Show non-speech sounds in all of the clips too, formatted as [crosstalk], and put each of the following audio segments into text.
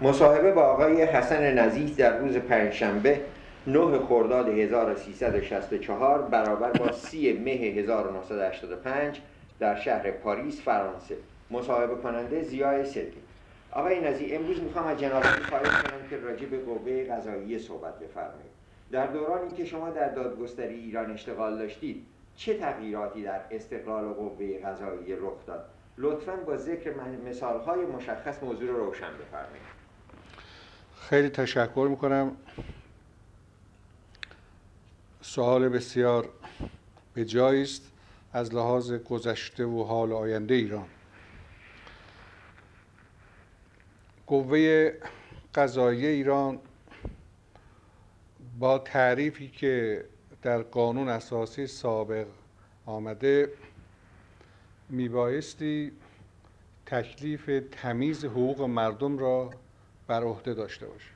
مصاحبه با آقای حسن نزیح در روز پنجشنبه 9 خرداد 1364 برابر با 30 مه 1985 در شهر پاریس فرانسه. مصاحبه کننده زیای سدی آقای نزی امروز می‌خوام از جناب خواهش کنم که راجع به قوه قضاییه صحبت بفرمایید. در دورانی که شما در دادگستری ایران اشتغال داشتید چه تغییراتی در استقلال قوه قضاییه رخ داد؟ لطفا با ذکر مثالهای مشخص موضوع رو روشن بفرمایید. خیلی تشکر می‌کنم. سوال بسیار به است از لحاظ گذشته و حال آینده ایران. قوه قضایی ایران با تعریفی که در قانون اساسی سابق آمده میبایستی تکلیف تمیز حقوق مردم را بر عهده داشته باشه.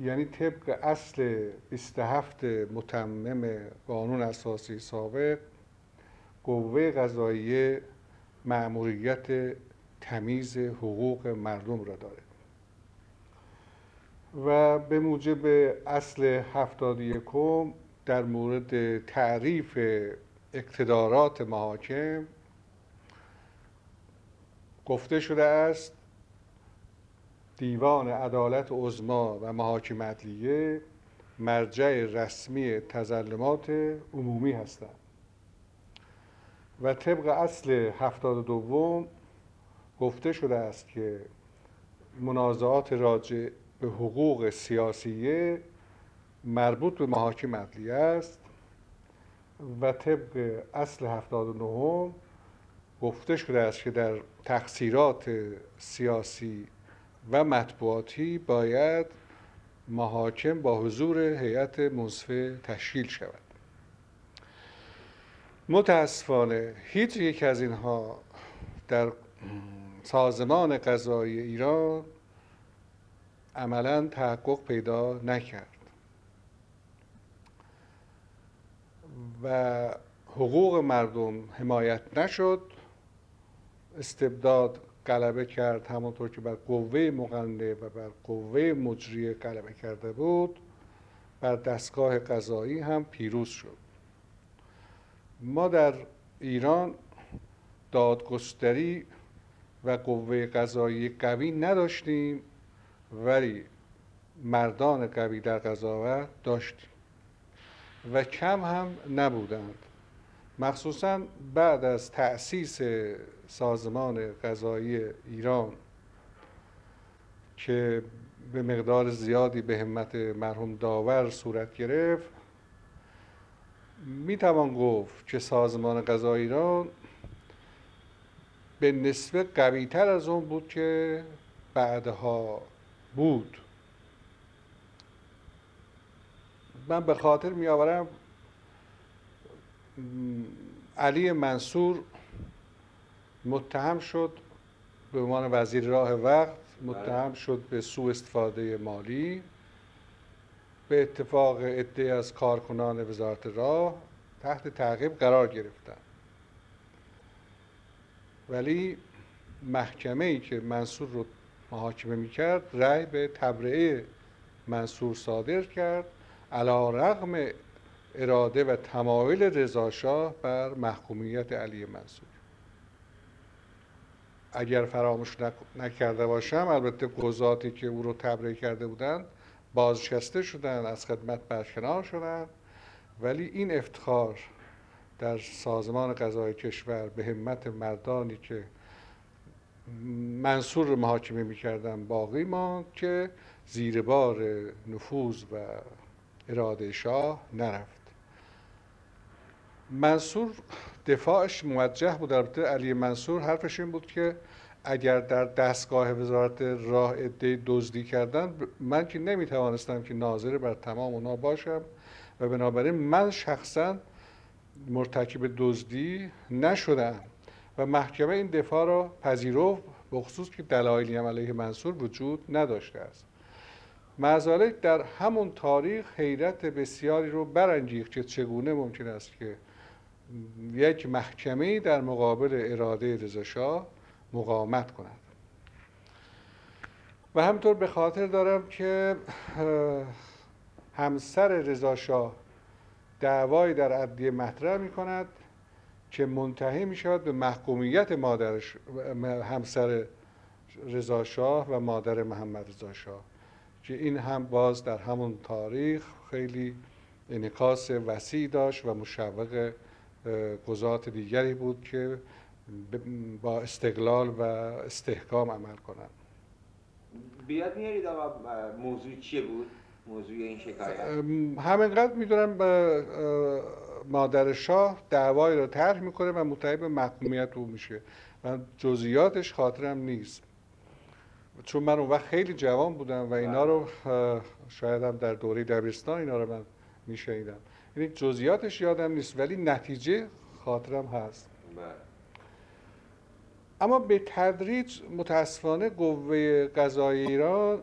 یعنی طبق اصل 27 متمم قانون اساسی سابق قوه قضاییه مأموریت تمیز حقوق مردم را داره. و به موجب اصل 71 در مورد تعریف اقتدارات محاکم گفته شده است دیوان عدالت عظما و محاکم عدلیه مرجع رسمی تظلمات عمومی هستند. و طبق اصل 72 گفته شده است که منازعات راجع به حقوق سیاسیه مربوط به محاکم عدلیه است و طبق اصل 79 گفته شده است که در تقصیرات سیاسی و مطبوعاتی باید محاکم با حضور هیئت منصفه تشکیل شود. متاسفانه هیچ یک از اینها در سازمان قضایی ایران عملا تحقق پیدا نکرد. و حقوق مردم حمایت نشد. استبداد غلبه کرد همونطور که بر قوه مقننه و بر قوه مجریه غلبه کرده بود بر دستگاه قضایی هم پیروز شد. ما در ایران دادگستری و قوه قضایی قوی نداشتیم ولی مردان قوی در قضاوت داشتیم و کم هم نبودند. مخصوصا بعد از تأسیس سازمان قضایی ایران که به مقدار زیادی به همت مرحوم داور صورت گرفت می توان گفت که سازمان قضایی ایران به نسبه قوی تر از اون بود که بعدها بود. من به خاطر می آورم علی منصور متهم شد به عنوان وزیر راه وقت متهم بله. شد به سوء استفاده مالی به اتفاق عده از کارکنان وزارت راه تحت تعقیب قرار گرفتن. ولی محکمه ای که منصور رو محاکمه می کرد رأی به تبرئه منصور صادر کرد. علا رغم اراده و تمایل رضاشاه بر محکومیت علی منصور. اگر فراموش نکرده باشم البته قضاتی که او رو تبرئه کرده بودند بازنشسته شدن از خدمت برکنار شدند ولی این افتخار در سازمان قضای کشور به همت مردانی که منصور رو محاکمه می‌کردن باقی ماند که زیر بار نفوذ و اراده شاه نرفت. منصور دفاعش موجه بود. البته علی منصور حرفش این بود که اگر در دستگاه وزارت راه عده دزدی کردن من که نمی‌توانستم که ناظر بر تمام اونا باشم و بنابراین من شخصا مرتکب دزدی نشدم و محکمه این دفاع را پذیرفت بخصوص که دلایلی هم علیه منصور وجود نداشته است. مزالک در همون تاریخ حیرت بسیاری رو برانگیخت که چگونه ممکن است که یک محکمه در مقابل اراده رضاشاه مقاومت کند. و همطور به خاطر دارم که همسر رضا شاه دعوایی در عدیه مطرح می کند که منتهی می شود به محکومیت مادرش همسر رضا شاه و مادر محمد رضا شاه که این هم باز در همون تاریخ خیلی انعکاس وسیع داشت و مشوق گذات دیگری بود که با استقلال و استحکام عمل کنند بیاد میارید آقا موضوع چیه بود؟ موضوع این شکایت. همینقدر می‌دونم به مادر شاه دعوایی رو طرح می‌کنه و متعب به محکومیت او میشه و جزئیاتش خاطرم نیست. چون من اون وقت خیلی جوان بودم و اینا رو شاید هم در دوره دبیرستان اینا رو من میشنیدم. یعنی جزئیاتش یادم نیست ولی نتیجه خاطرم هست بله. اما به تدریج متاسفانه قوه قضایی ایران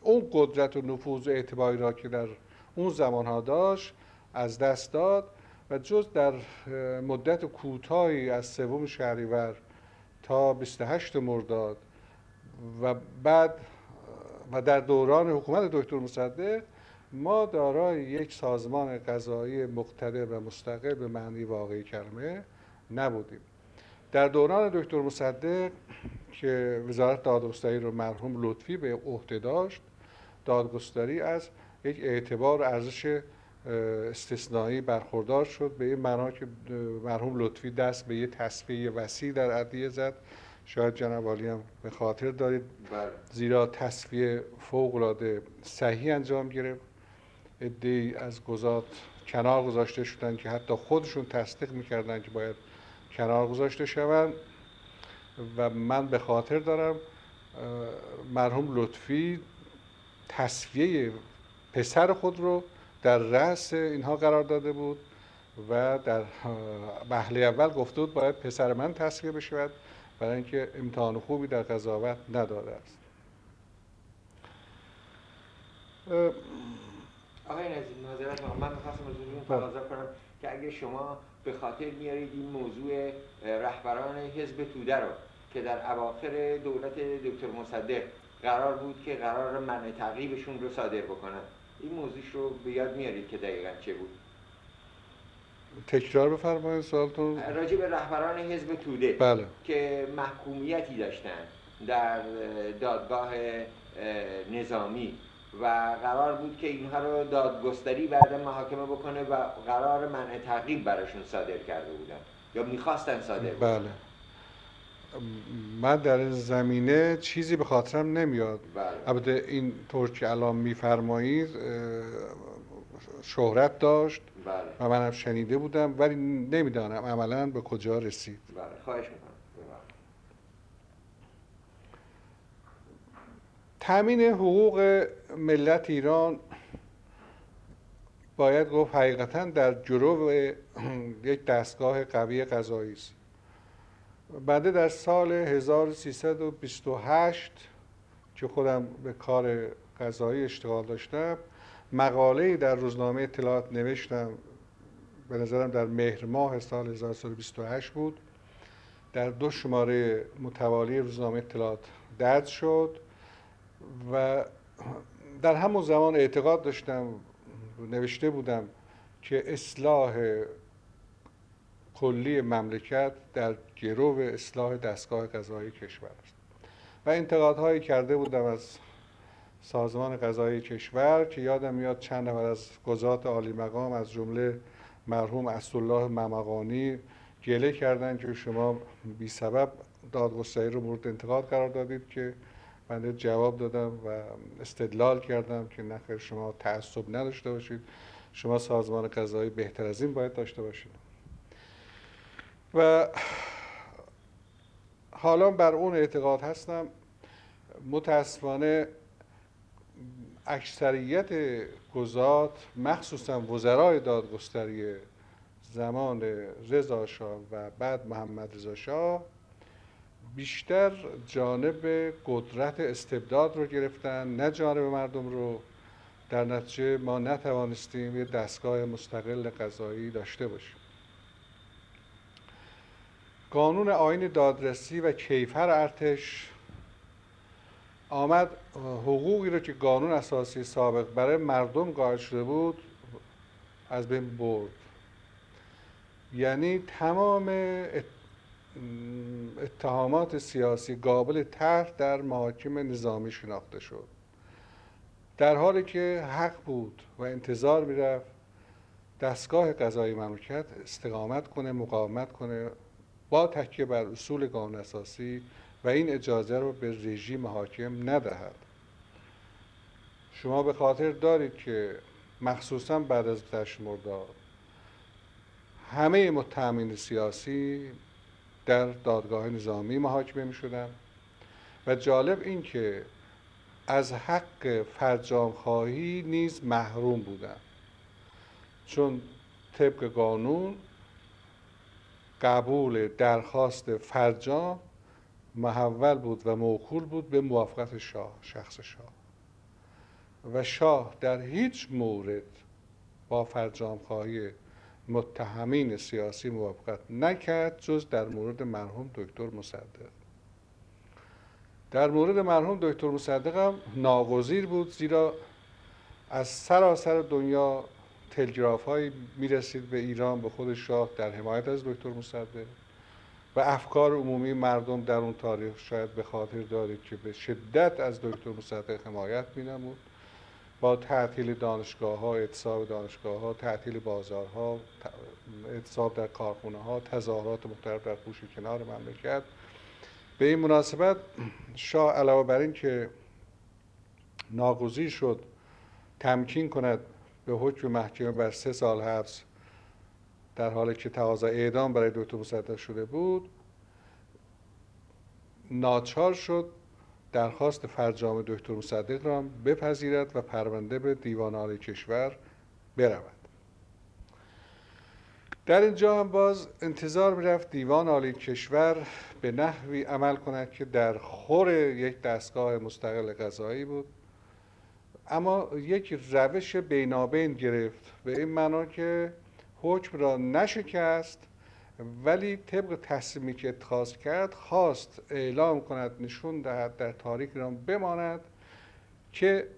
اون قدرت و نفوذ و اعتباری را که در اون زمان ها داشت از دست داد و جز در مدت کوتاهی از سوم شهریور تا 28 مرداد و بعد و در دوران حکومت دکتر مصدق ما دارای یک سازمان قضایی مقتدر و مستقل به معنی واقعی کلمه نبودیم. در دوران دکتر مصدق که وزارت دادگستری رو مرحوم لطفی به عهده داشت دادگستری از یک اعتبار و ارزش استثنایی برخوردار شد به این معنا که مرحوم لطفی دست به یه تصفیه وسیع در عدیه زد. شاید جناب هم به خاطر دارید. بله. زیرا تصفیه فوق العاده صحیح انجام گرفت. ادهی از گذات کنار گذاشته شدن که حتی خودشون تصدیق می‌کردن که باید کنار گذاشته شوند. و من به خاطر دارم مرحوم لطفی تصفیه پسر خود رو در رأس اینها قرار داده بود و در محله اول گفته بود باید پسر من تصفیه بشود برای اینکه امتحان خوبی در قضاوت نداده است. آقای نزید ناظرت من می‌خواستم از تقاضا کنم که اگه شما به خاطر میارید این موضوع رهبران حزب توده رو که در اواخر دولت دکتر مصدق قرار بود که قرار منع تعقیبشون رو صادر بکنن. این موضوعش رو به یاد میارید که دقیقا چه بود. تکرار بفرمایید سوالتون. راجع به رهبران حزب توده بله. که محکومیتی داشتن در دادگاه نظامی. و قرار بود که اینها رو دادگستری بعد محاکمه بکنه و قرار منع تعقیب براشون صادر کرده بودن. یا می‌خواستن صادر بله. من در این زمینه چیزی به خاطرم نمیاد. بله. البته این طور که الان میفرمایید شهرت داشت بله. و منم شنیده بودم ولی نمی‌دانم عملا به کجا رسید. بله. خواهش می‌کنم. تامین حقوق ملت ایران باید گفت حقیقتا در جلو یک دستگاه قوی قضایی است. بعد در سال 1328 که خودم به کار قضایی اشتغال داشتم مقاله در روزنامه اطلاعات نوشتم به نظرم در مهر ماه سال 1328 بود. در دو شماره متوالی روزنامه اطلاعات درد شد. و در همون زمان اعتقاد داشتم نوشته بودم که اصلاح کلی مملکت در گرو اصلاح دستگاه قضایی کشور است. و انتقادهایی کرده بودم از سازمان قضایی کشور که یادم میاد چند نفر از گذات عالی مقام از جمله مرحوم اسدالله ممقانی گله کردن که شما بی سبب دادگستری رو مورد انتقاد قرار دادید که بنده جواب دادم و استدلال کردم که نخیر شما تعصب نداشته باشید. شما سازمان قضایی بهتر از این باید داشته باشید. و حالا بر اون اعتقاد هستم متاسفانه اکثریت گذات مخصوصا وزرای دادگستری زمان رضا شاه و بعد محمد رضا شاه بیشتر جانب قدرت استبداد رو گرفتن نه جانب مردم رو. در نتیجه ما نتوانستیم یه دستگاه مستقل قضایی داشته باشیم. قانون آین دادرسی و کیفر ارتش آمد. حقوقی رو که قانون اساسی سابق برای مردم قائل شده بود از بین برد. یعنی تمام اتهامات سیاسی قابل طرح در محاکم نظامی شناخته شد. در حالی که حق بود و انتظار می‌رفت دستگاه قضایی مملکت استقامت کنه مقاومت کنه با تکیه بر اصول قانون اساسی و این اجازه رو به رژیم حاکم ندهد. شما به خاطر دارید که مخصوصا بعد از تشمرداد همه متهمین سیاسی در دادگاه نظامی محاکمه می شدن و جالب این که از حق فرجام خواهی نیز محروم بودند چون طبق قانون قبول درخواست فرجام محول بود و موکول بود به موافقت شاه شخص شاه. و شاه در هیچ مورد با فرجام خواهی متهمین سیاسی موافقت نکرد جز در مورد مرحوم دکتر مصدق. در مورد مرحوم دکتر مصدق هم ناگزیر بود زیرا از سراسر دنیا تلگراف هایی می‌رسید به ایران به خود شاه در حمایت از دکتر مصدق و افکار عمومی مردم در اون تاریخ شاید به خاطر دارید که به شدت از دکتر مصدق حمایت مینمود. با تعطیل دانشگاه ها اعتصاب دانشگاه ها تعطیل بازارها اعتصاب در کارخونه ها تظاهرات مختلف در خوش کنار مملکت. به این مناسبت شاه علاوه بر این که ناگزیر شد تمکین کند به حکم محکمه بر سه سال حبس در حالی که تقاضا اعدام برای دکتر مصدق شده بود ناچار شد درخواست فرجام دکتر مصدق را بپذیرد و پرونده به دیوان عالی کشور برود. در اینجا هم باز انتظار می‌رفت دیوان عالی کشور به نحوی عمل کند که در خور یک دستگاه مستقل قضایی بود. اما یک روش بینابین گرفت به این معنا که حکم را نشکست ولی طبق تصمیمی که اتخاذ کرد خواست اعلام کند نشون دهد در تاریک ایران بماند که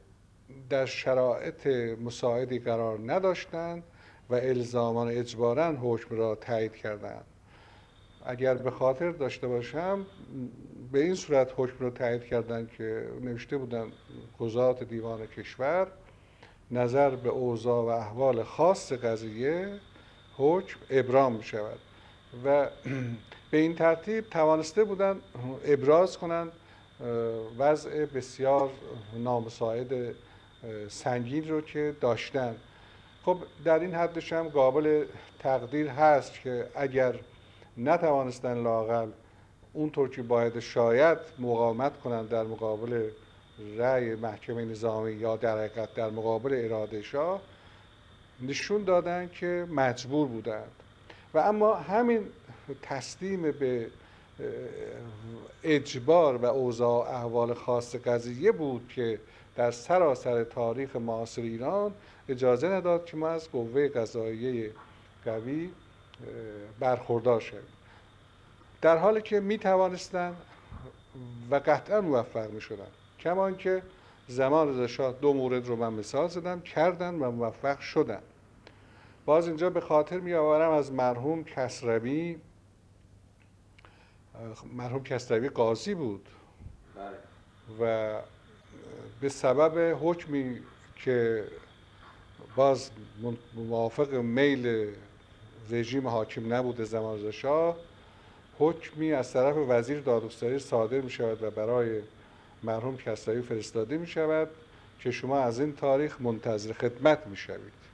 در شرایط مساعدی قرار نداشتند و الزامان اجبارا حکم را تایید کردند. اگر به خاطر داشته باشم به این صورت حکم را تایید کردند که نوشته بودن قضات دیوان کشور نظر به اوضاع و احوال خاص قضیه حکم ابرام می شود. و [clears throat] به این ترتیب توانسته بودند ابراز کنند وضع بسیار نامساعد سنگین رو که داشتن. خب در این حدش هم قابل تقدیر هست که اگر نتوانستن لاقل اونطور که باید شاید مقاومت کنند در مقابل رأی محکمه نظامی یا در حقیقت در مقابل اراده شاه نشون دادن که مجبور بودند. و اما همین تسلیم به اجبار و اوضاع احوال خاص قضیه بود که در سراسر تاریخ معاصر ایران اجازه نداد که ما از قوه قضاییه قوی برخوردار شویم. در حالی که می توانستند و قطعا موفق می شدن. کما که زمان رضا دو مورد رو من مثال زدم کردن و موفق شدن. باز اینجا به خاطر می آورم از مرحوم کسروی مرحوم کسروی قاضی بود بله. و به سبب حکمی که باز موافق میل رژیم حاکم نبوده زمان شاه حکمی از طرف وزیر دادگستری صادر می شود و برای مرحوم کسروی فرستاده می شود که شما از این تاریخ منتظر خدمت می شوید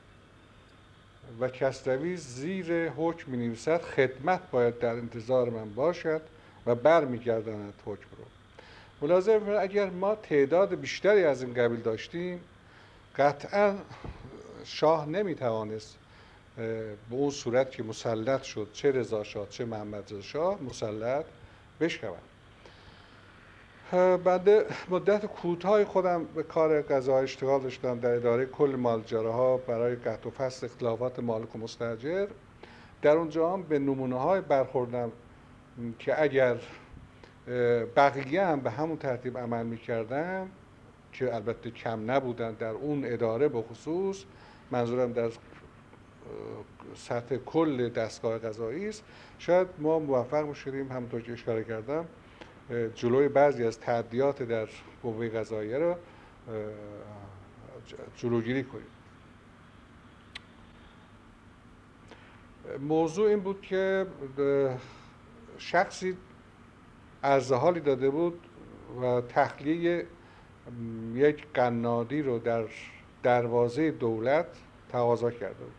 و کسروی زیر حکم می نویسد خدمت باید در انتظار من باشد و برمیگرداند حکم رو. ملاحظه اگر ما تعداد بیشتری از این قبیل داشتیم قطعا شاه نمی توانست به اون صورت که مسلط شد چه رضا شاه چه محمد رضا شاه مسلط بشود بعد مدت کوتاهی خودم به کار قضا اشتغال داشتم در اداره کل مالجاره ها برای قطع و فصل اختلافات مالک و مستجر در اونجا هم به نمونه های برخوردم که اگر بقیه هم به همون ترتیب عمل می‌کردن که البته کم نبودن در اون اداره به خصوص منظورم در سطح کل دستگاه قضایی است شاید ما موفق بشیم همونطور که اشاره کردم جلوی بعضی از تعدیات در قوه قضاییه را جلوگیری کنیم. موضوع این بود که شخصی عرض حالی داده بود و تخلیه یک قنادی رو در دروازه دولت تقاضا کرده بود.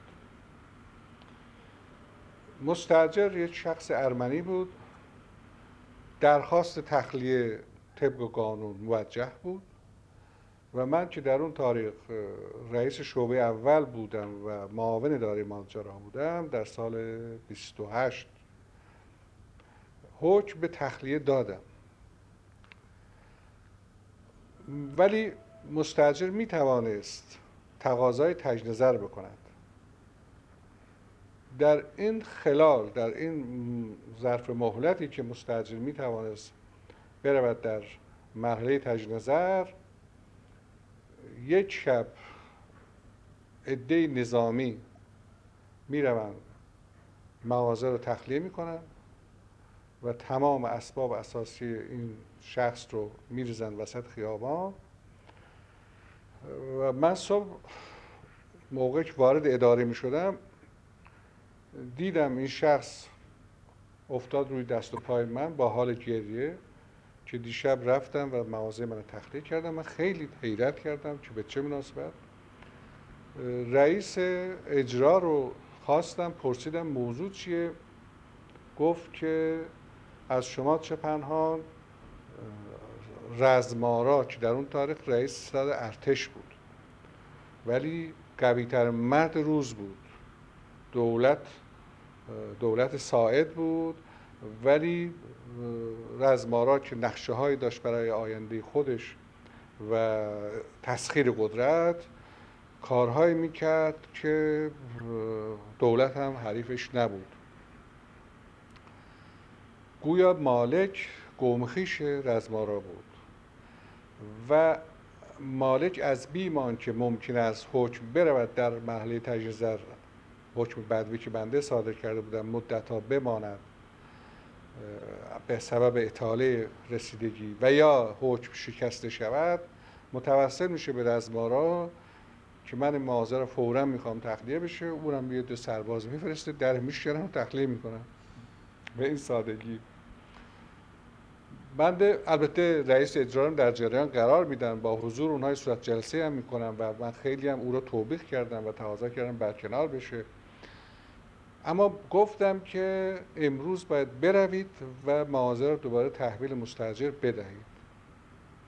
مستجر یک شخص ارمنی بود. درخواست تخلیه طبق قانون موجه بود و من که در اون تاریخ رئیس شعبه اول بودم و معاون اداره ماجرا بودم در سال 28 حکم به تخلیه دادم. ولی مستجر می توانست تقاضای تجنظر بکند. در این خلال در این ظرف مهلتی که مستجر می توانست برود در مرحله تجنظر یک شب عده نظامی می‌روند مغازه رو تخلیه می‌کنن و تمام اسباب اساسی این شخص رو میریزن وسط خیابان. و من صبح موقع که وارد اداره می شدم دیدم این شخص افتاد روی دست و پای من با حال گریه که دیشب رفتم و مغازه من تخلیه کردم. من خیلی حیرت کردم که به چه مناسبت. رئیس اجرا رو خواستم پرسیدم موضوع چیه؟ گفت که از شما چه پنهان رزمارا که در اون تاریخ رئیس ستاد ارتش بود ولی قویتر مرد روز بود. دولت دولت ساعد بود ولی رزمارا که نقشه هایی داشت برای آینده خودش و تسخیر قدرت کارهایی می‌کرد که دولت هم حریفش نبود. گویا مالک قومخیش رزمارا بود و مالک از بیمان که ممکن است حکم برود در مرحله تجهیز حکم بدوی که بنده صادر کرده بودم مدت ها بماند به سبب اطاله رسیدگی و یا حکم شکسته شود متوسل میشه به رزمارا که من رو فورا می‌خوام تخلیه بشه. اونم یه دو سرباز میفرسته در میشکنم و تخلیه می‌کنم به این سادگی. بنده البته رئیس اجرارم در جریان قرار میدن با حضور اونهای صورت جلسه هم می‌کنم و من خیلی هم او رو توبیخ کردم و تقاضا کردم برکنار بشه. اما گفتم که امروز باید بروید و مغازه رو دوباره تحویل مستجر بدهید.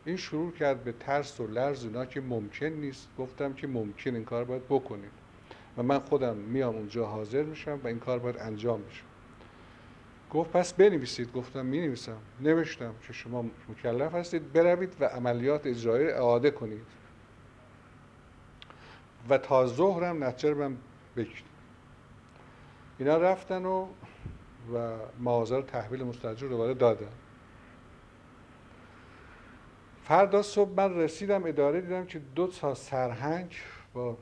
این شروع کرد به ترس و لرز اینا که ممکن نیست. گفتم که ممکن این کار باید بکنید. و من خودم میام اونجا حاضر میشم و این کار باید انجام بشه. گفت پس بنویسید. گفتم می نویسم نوشتم که شما مکلف هستید. بروید و عملیات اجرایی اعاده کنید. و تا ظهرم نتیجه من بگیرید اینا رفتن و و مغازه رو تحویل مستجر دوباره دادن. فردا صبح من رسیدم اداره دیدم که دو تا سرهنگ با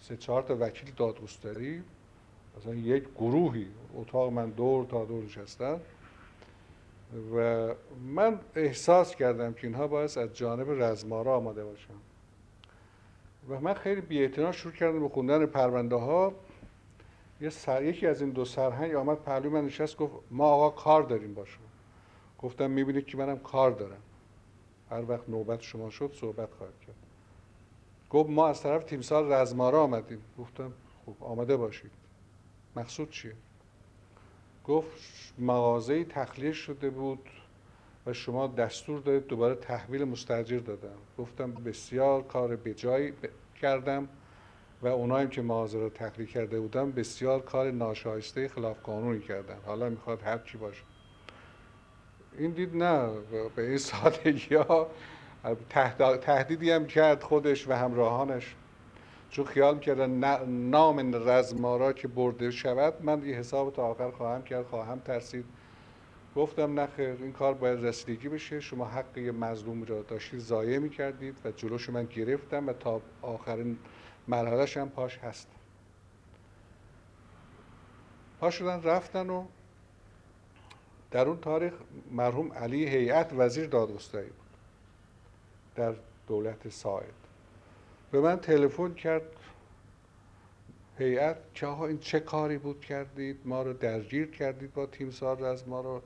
سه چهار تا وکیل دادگستری مثلا یک گروهی اتاق من دور تا دور نشستن. و من احساس کردم که اینها باید از جانب رزمارا آماده باشن و من خیلی بی شروع کردم به خوندن پرونده ها یه سر... یکی از این دو سرهنگ آمد پهلوی من نشست گفت ما آقا کار داریم با شما. گفتم می‌بینید که منم کار دارم. هر وقت نوبت شما شد صحبت خواهد کرد. گفت ما از طرف تیمسال رزمارا آمدیم. گفتم خب آمده باشید. مقصود چیه؟ گفت مغازه تخلیه شده بود و شما دستور دادید دوباره تحویل مستجر دادم. گفتم بسیار کار بجایی کردم. و اونایی که مغازه رو تخلیه کرده بودن بسیار کار ناشایسته خلاف قانونی کردن حالا می‌خواد هر چی باشه. این دید نه به این سادگی ها تهدیدی هم کرد خودش و همراهانش. چون خیال می‌کردن نام رزمارا که برده شود من یه حساب تا آخر خواهم کرد خواهم ترسید. گفتم نخیر این کار باید رسیدگی بشه. شما حق یه مظلوم را داشتید ضایع می‌کردید و جلوش من گرفتم و تا آخرین مرحلهش هم پاش هست. پا شدن رفتن و در اون تاریخ مرحوم علی هیئت وزیر دادگستری بود در دولت ساعد. به من تلفن کرد هیئت که آقا این چه کاری بود کردید؟ ما رو درگیر کردید با تیم سار از ما رو؟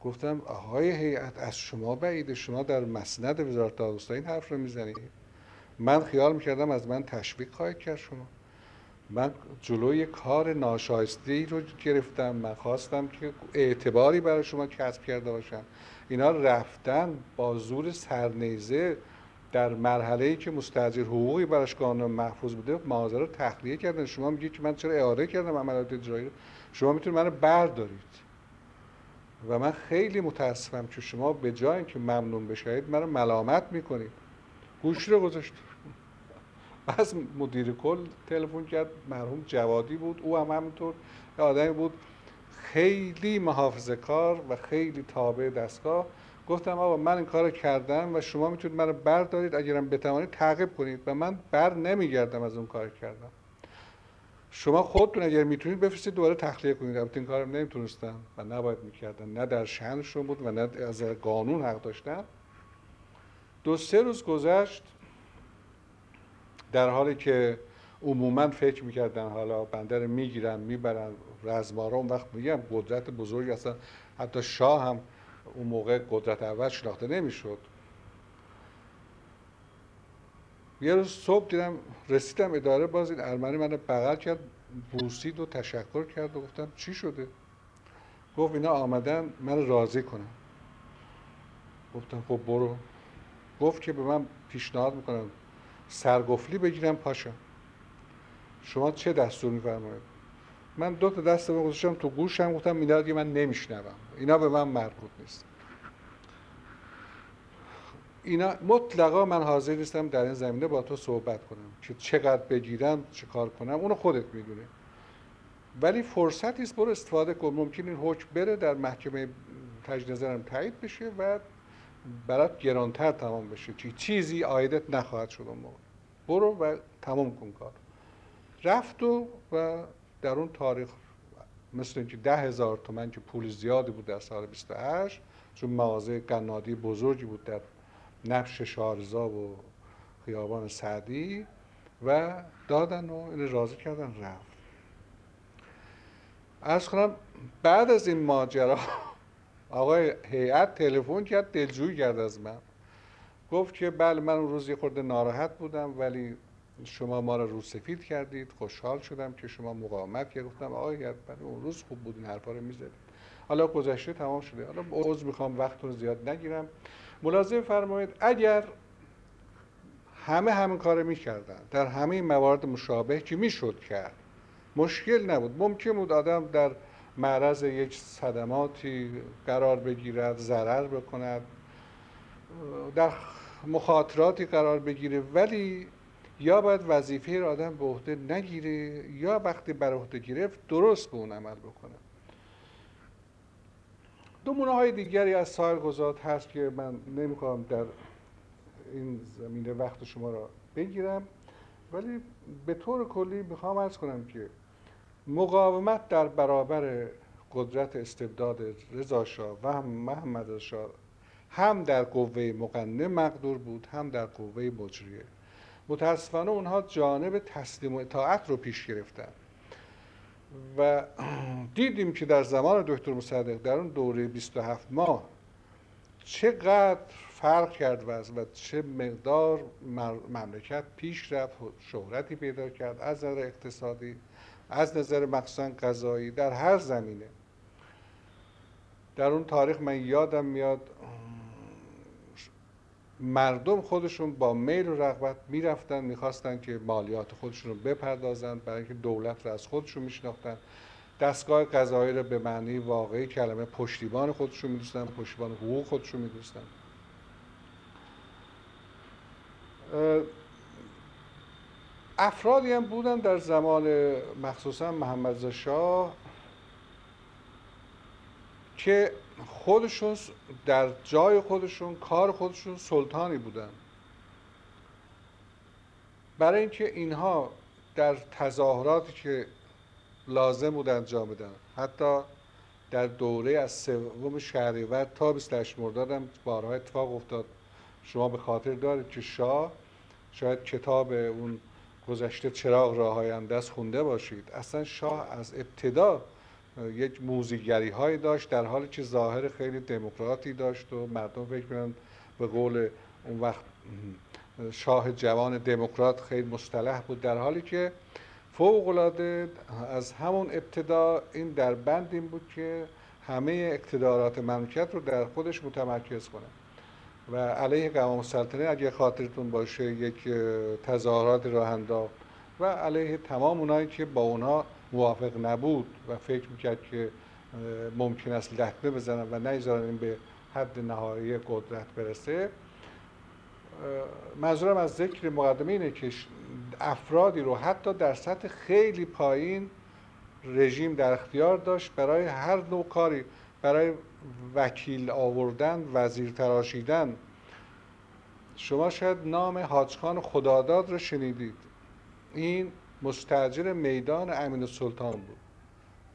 گفتم آقای هیئت از شما بعیده شما در مسند وزارت دادگستری این حرف رو می‌زنید؟ من خیال می‌کردم از من تشویق خواهید کرد شما. من جلوی کار ناشایسته ای رو گرفتم. من خواستم که اعتباری برای شما کسب کرده باشم. اینا رفتن با زور سرنیزه در مرحله ای که مستجر حقوقی براش قانون محفوظ بوده مغازه رو تخلیه کردن. شما میگید که من چرا اعاره کردم عملیات اجرایی شما می‌تونید منو بردارید. و من خیلی متاسفم که شما به جای اینکه ممنون بشید منو ملامت می‌کنید. گوش رو گذاشت از مدیر کل تلفن کرد مرحوم جوادی بود او هم همینطور آدمی بود. خیلی محافظه کار و خیلی تابع دستگاه. گفتم آقا من این کار کردم و شما می‌تونید منو بردارید اگرم بتوانید تعقیب کنید و من بر نمیگردم از اون کار کردم شما خودتون اگر می‌تونید بفرستید دوباره تخلیه کنید. البته این کارم نمی‌تونستم و نباید می‌کردن نه در شأنشون بود و نه از قانون حق داشتن. دو سه روز گذشت. در حالی که عموما فکر می‌کردن حالا بنده رو می‌گیرن می‌برن رزمارا اون وقت میگم قدرت بزرگ اصلا حتی شاه هم اون موقع قدرت اول شناخته نمی‌شد. یه روز صبح دیدم رسیدم اداره باز این ارمنی من بغل کرد بوسید و تشکر کرد و گفتم چی شده؟ گفت اینا آمدن من راضی کنم گفتم خب برو. گفت که به من پیشنهاد می‌کنم سرگفلی بگیرم پاشم شما چه دستور میفرمایید؟ من دو تا دست گذاشتم تو گوشم گفتم اینا دیگه من نمیشنوم. اینا به من مربوط نیست. اینا مطلقا من حاضر نیستم در این زمینه با تو صحبت کنم. که چقدر بگیرم چه کار کنم اونو خودت می‌دونه ولی فرصتی است برو استفاده کن. ممکن این حکم بره در محکمه تجدید نظرم تایید بشه و برات گرانتر تمام بشه. چی چیزی آیدت نخواهد شد اون موقع. برو و تمام کن کار. رفت و و در اون تاریخ مثل اینکه ده هزار تومن که پول زیادی بود در سال 28 چون مغازه قنادی بزرگی بود در نقش شارزا و خیابان سعدی و دادن و این راضی کردن رفت. از کنم بعد از این ماجرا آقای هیئت تلفن کرد دلجویی کرد از من. گفت که بله من اون روز یه خورده ناراحت بودم ولی شما ما رو رو سفید کردید خوشحال شدم که شما مقاومت کردید گفتم آقای هیئت بله اون روز خوب بود این حرفا رو می‌زدید. حالا گذشته تمام شده. حالا عذر می‌خوام وقتتون زیاد نگیرم. ملاحظه فرمایید اگر همه همین کار می‌کردن در همه موارد مشابه که می‌شد کرد مشکل نبود. ممکن بود آدم در معرض یک صدماتی قرار بگیرد ضرر بکند. در مخاطراتی قرار بگیره ولی یا باید وظیفه را آدم به عهده نگیره یا وقتی بر عهده گرفت درست به اون عمل بکنه. نمونه های دیگری از سایر گذات هست که من نمی‌خوام در این زمینه وقت شما را بگیرم ولی به طور کلی می‌خوام ارز کنم که مقاومت در برابر قدرت استبداد رضا شاه و هم محمد شاه هم در قوه مقننه مقدور بود هم در قوه مجریه. متاسفانه اونها جانب تسلیم و اطاعت رو پیش گرفتن. و دیدیم که در زمان دکتر مصدق در اون دوره 27 ماه چقدر فرق کرد و چه مقدار مملکت پیش رفت شهرتی پیدا کرد از نظر اقتصادی. از نظر مخصوصا قضایی در هر زمینه. در اون تاریخ من یادم میاد مردم خودشون با میل و رغبت می‌رفتن می‌خواستن که مالیات خودشون رو بپردازن برای اینکه دولت رو از خودشون میشناختن. دستگاه قضایی رو به معنی واقعی کلمه پشتیبان خودشون می‌دونستن پشتیبان حقوق خودشون می‌دونستن. افرادی هم بودن در زمان مخصوصا محمد شاه که خودشون در جای خودشون کار خودشون سلطانی بودن. برای اینکه اینها در تظاهراتی که لازم بود انجام بدن. حتی در دوره از سوم شهریور تا 28 مرداد هم بارها اتفاق افتاد. شما به خاطر دارید که شاه شاید کتاب اون گذشته چراغ راه است خونده باشید. اصلا شاه از ابتدا یک موزیگری های داشت در حالی که ظاهر خیلی دموکراتی داشت و مردم فکر کنن به قول اون وقت شاه جوان دموکرات خیلی مصطلح بود در حالی که فوق از همون ابتدا این در بند این بود که همه اقتدارات مملکت رو در خودش متمرکز کنه. و علیه قوام سلطنه اگه خاطرتون باشه یک تظاهرات راه انداخت و علیه تمام اونایی که با اونا موافق نبود و فکر می‌کرد که ممکن است لطمه بزنن و نگذارن این به حد نهایی قدرت برسه. منظورم از ذکر مقدمه اینه که افرادی رو حتی در سطح خیلی پایین رژیم در اختیار داشت برای هر نوع کاری. برای وکیل آوردن وزیر تراشیدن شما شاید نام حاجخان خداداد رو شنیدید. این مستجر میدان امین السلطان بود.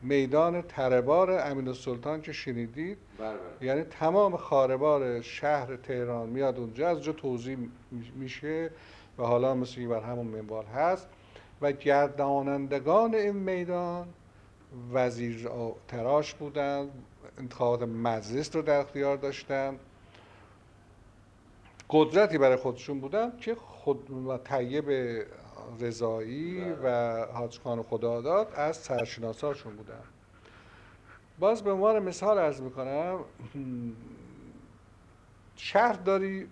میدان تربار امین السلطان که شنیدید. بله، بله. یعنی تمام خاربار شهر تهران میاد اونجا از جا توضیح میشه و حالا مثل بر همون منوال هست. و گردانندگان این میدان وزیر تراش بودن انتخابات مجلس رو در اختیار داشتن. قدرتی برای خودشون بودن که خود و طیب رضایی و حاج خان خداداد از سرشناساشون بودن. باز به عنوان مثال ارز می‌کنم شهرداری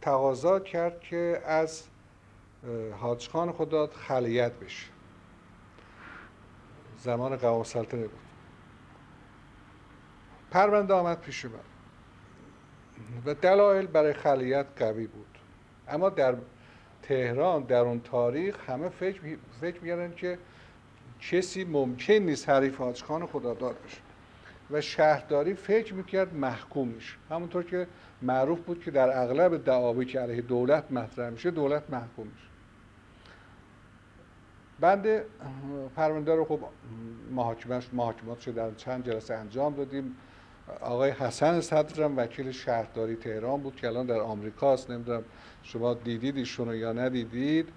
تقاضا کرد که از حاج خان خداد خلیت بشه. زمان قوام سلطنه بود. پرونده آمد پیش من. و دلایل برای خلیت قوی بود. اما در تهران در اون تاریخ همه فکر فکر می‌کردن که کسی ممکن نیست حریف حاج خان خداداد بشه. و شهرداری فکر می‌کرد محکوم میشه. همونطور که معروف بود که در اغلب دعاوی که علیه دولت مطرح میشه دولت محکوم میشه. بند پرونده رو خب محاکمات محاکمات در چند جلسه انجام دادیم. آقای حسن صدرم وکیل شهرداری تهران بود که الان در آمریکاست نمی‌دونم شما دیدید ایشونو یا ندیدید.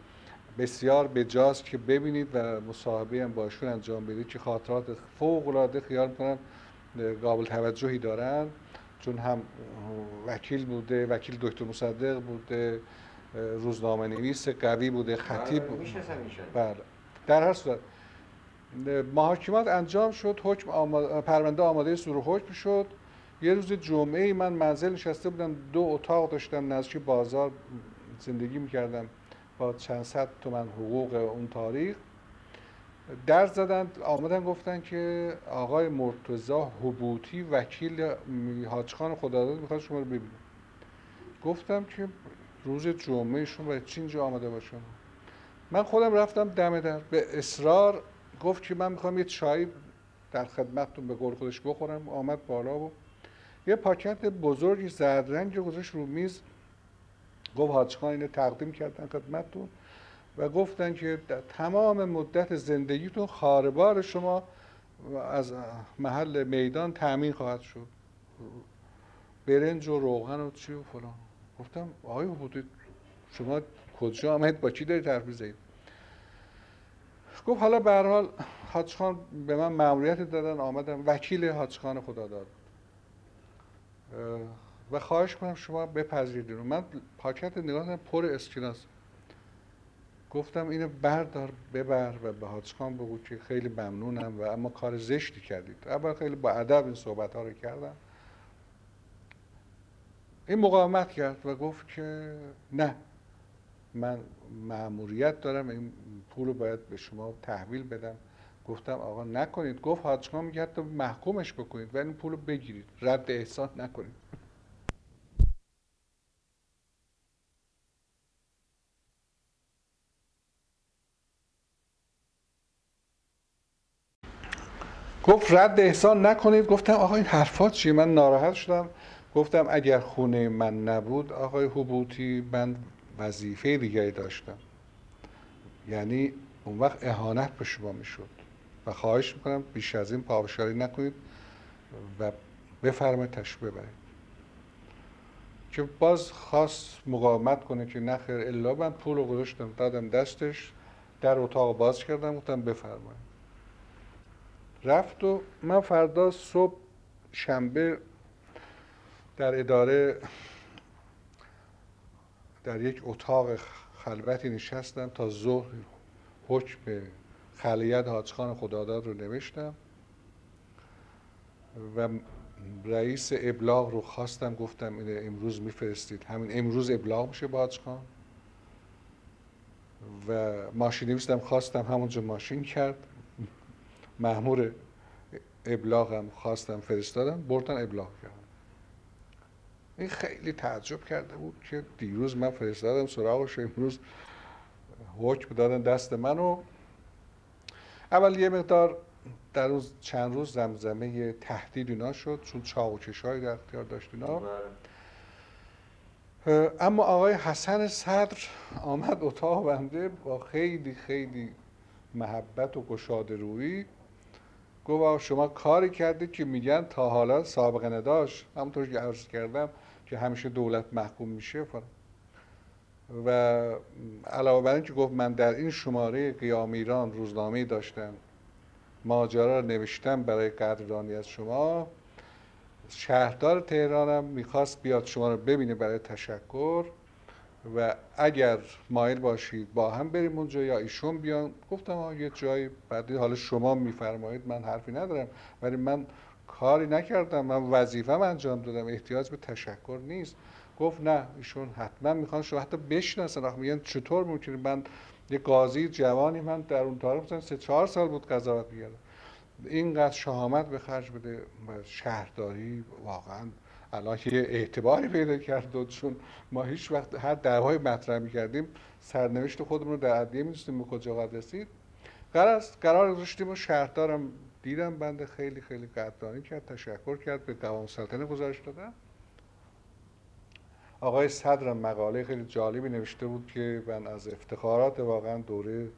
بسیار بجاست که ببینید و مصاحبه هم باشون انجام بدید که خاطرات فوق العاده خیال می‌کنم قابل توجهی دارن. چون هم وکیل بوده وکیل دکتر مصدق بوده روزنامه نویس قوی بوده خطیب بوده بله. در هر صورت محاکمات انجام شد حکم آماده، پرونده آماده سور حکم شد یه روز جمعه من منزل نشسته بودم دو اتاق داشتم نزدیک بازار زندگی می‌کردم با چند صد تومن حقوق اون تاریخ در زدن آمدن گفتن که آقای مرتزا حبوطی وکیل حاجخان خداداد می‌خواد شما رو ببینه گفتم که روز جمعه شما باید چی آمده باشم من خودم رفتم دم در به اصرار گفت که من می‌خوام یه چای در خدمتتون به قول خودش بخورم. آمد بالا و یه پاکت بزرگی زرد رنگ گذاشت رو میز. گفت حاج خان اینو تقدیم کردن خدمتتون و گفتن که تمام مدت زندگیتون خاربار شما از محل میدان تأمین خواهد شد. برنج و روغن و چی و فلان. گفتم آقای بودید شما کجا آمد با چی دارید حرف می‌زنید؟ گفت حالا به هر حال حاج خان به من مأموریت دادن آمدم. وکیل حاج خان خدا داد و خواهش کنم شما بپذیرید من پاکت نگاه پر اسکناس. گفتم اینو بردار ببر و به حاج خان بگو که خیلی ممنونم و اما کار زشتی کردید. اول خیلی با ادب این صحبت ها رو کردم. این مقاومت کرد و گفت که نه من معموریت دارم این پول رو باید به شما تحویل بدم. گفتم آقا نکنید. گفت حاجخان میگه حتی محکومش بکنید. و این پول رو بگیرید. رد احسان نکنید. گفت رد احسان نکنید. گفتم آقا این حرفات چیه؟ من ناراحت شدم. گفتم اگر خونه من نبود آقای حبوتی من وظیفه دیگری داشتم. یعنی اون وقت اهانت به شما می‌شد. و خواهش می‌کنم بیش از این پافشاری نکنید و بفرمایید تشریف ببرید. که باز خواست مقاومت کنه که نخیر الا من پول رو گذاشتم دادم دستش در اتاق باز کردم گفتم بفرمایید. رفت و من فردا صبح شنبه در اداره در یک اتاق خلوتی نشستم تا ظهر حکم خلیت حاجخان خداداد رو نوشتم و رئیس ابلاغ رو خواستم گفتم اینه امروز میفرستید. همین امروز ابلاغ میشه با حاجخان. و ماشین نویستم خواستم همونجا ماشین کرد. محمور ابلاغ هم خواستم فرستادم. بردن ابلاغ کردم این خیلی تعجب کرده بود که دیروز من فرستادم سراغش امروز حکم دادن دست منو. اول یه مقدار در روز چند روز زمزمه تهدید اینا شد چون چاق و چشایی در اختیار داشت اینا. اما آقای حسن صدر آمد اتاق بنده با خیلی خیلی محبت و گشاده رویی گفت شما کاری کردید که میگن تا حالا سابقه نداشت. همونطور که عرض کردم که همیشه دولت محکوم میشه و علاوه بر که گفت من در این شماره قیام ایران روزنامه داشتم ماجرا رو نوشتم برای قدردانی از شما. شهردار تهرانم می‌خواست بیاد شما رو ببینه برای تشکر و اگر مایل باشید با هم بریم اونجا یا ایشون بیان. گفتم یه جایی. بعدی حالا شما میفرمایید من حرفی ندارم. ولی من کاری نکردم. من وظیفم انجام دادم. احتیاج به تشکر نیست. گفت نه ایشون حتما می‌خوان شما حتی بشناسن. میگن چطور ممکنه؟ من یه قاضی جوانی من در اون تاریخ مثلا سه چهار سال بود قضاوت میگردم اینقدر شهامت به خرج بده. و شهرداری واقعا الان یه اعتباری پیدا کرد چون ما هیچ وقت هر دعوای مطرح می‌کردیم سرنوشت خودمون رو در عدیه می‌دونستیم به کجا قد رسید. قرار قرار گذاشتیم و شهردارم دیدم بنده خیلی خیلی قدردانی کرد تشکر کرد به قوام سلطنه گزارش دادم. آقای صدرم مقاله خیلی جالبی نوشته بود که من از افتخارات واقعا دوره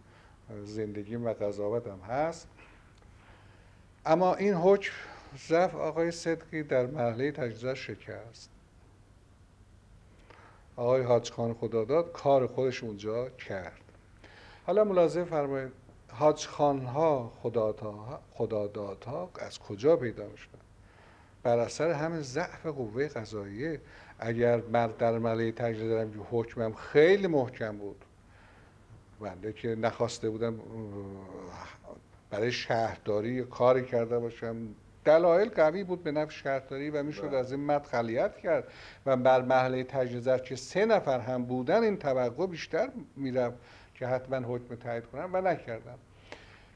زندگیم و قضاوتم هست. اما این حکم رفت آقای صدقی در مرحله تجزیه شکست. آقای حاج خان خداداد کار خودش اونجا کرد. حالا ملاحظه فرمایید. حاج ها خدادادها از کجا پیدا می‌شدن بر اثر همین ضعف قوه قضاییه. اگر در مله تجزیه دارم که حکمم خیلی محکم بود. بنده که نخواسته بودم برای شهرداری کاری کرده باشم. دلایل قوی بود به نفع شهرداری و می‌شد بله. از این مد خلیت کرد. و بر محله تجزیه که سه نفر هم بودن این توقع بیشتر می‌رفت. که حتما حکم تایید کنم و نکردم.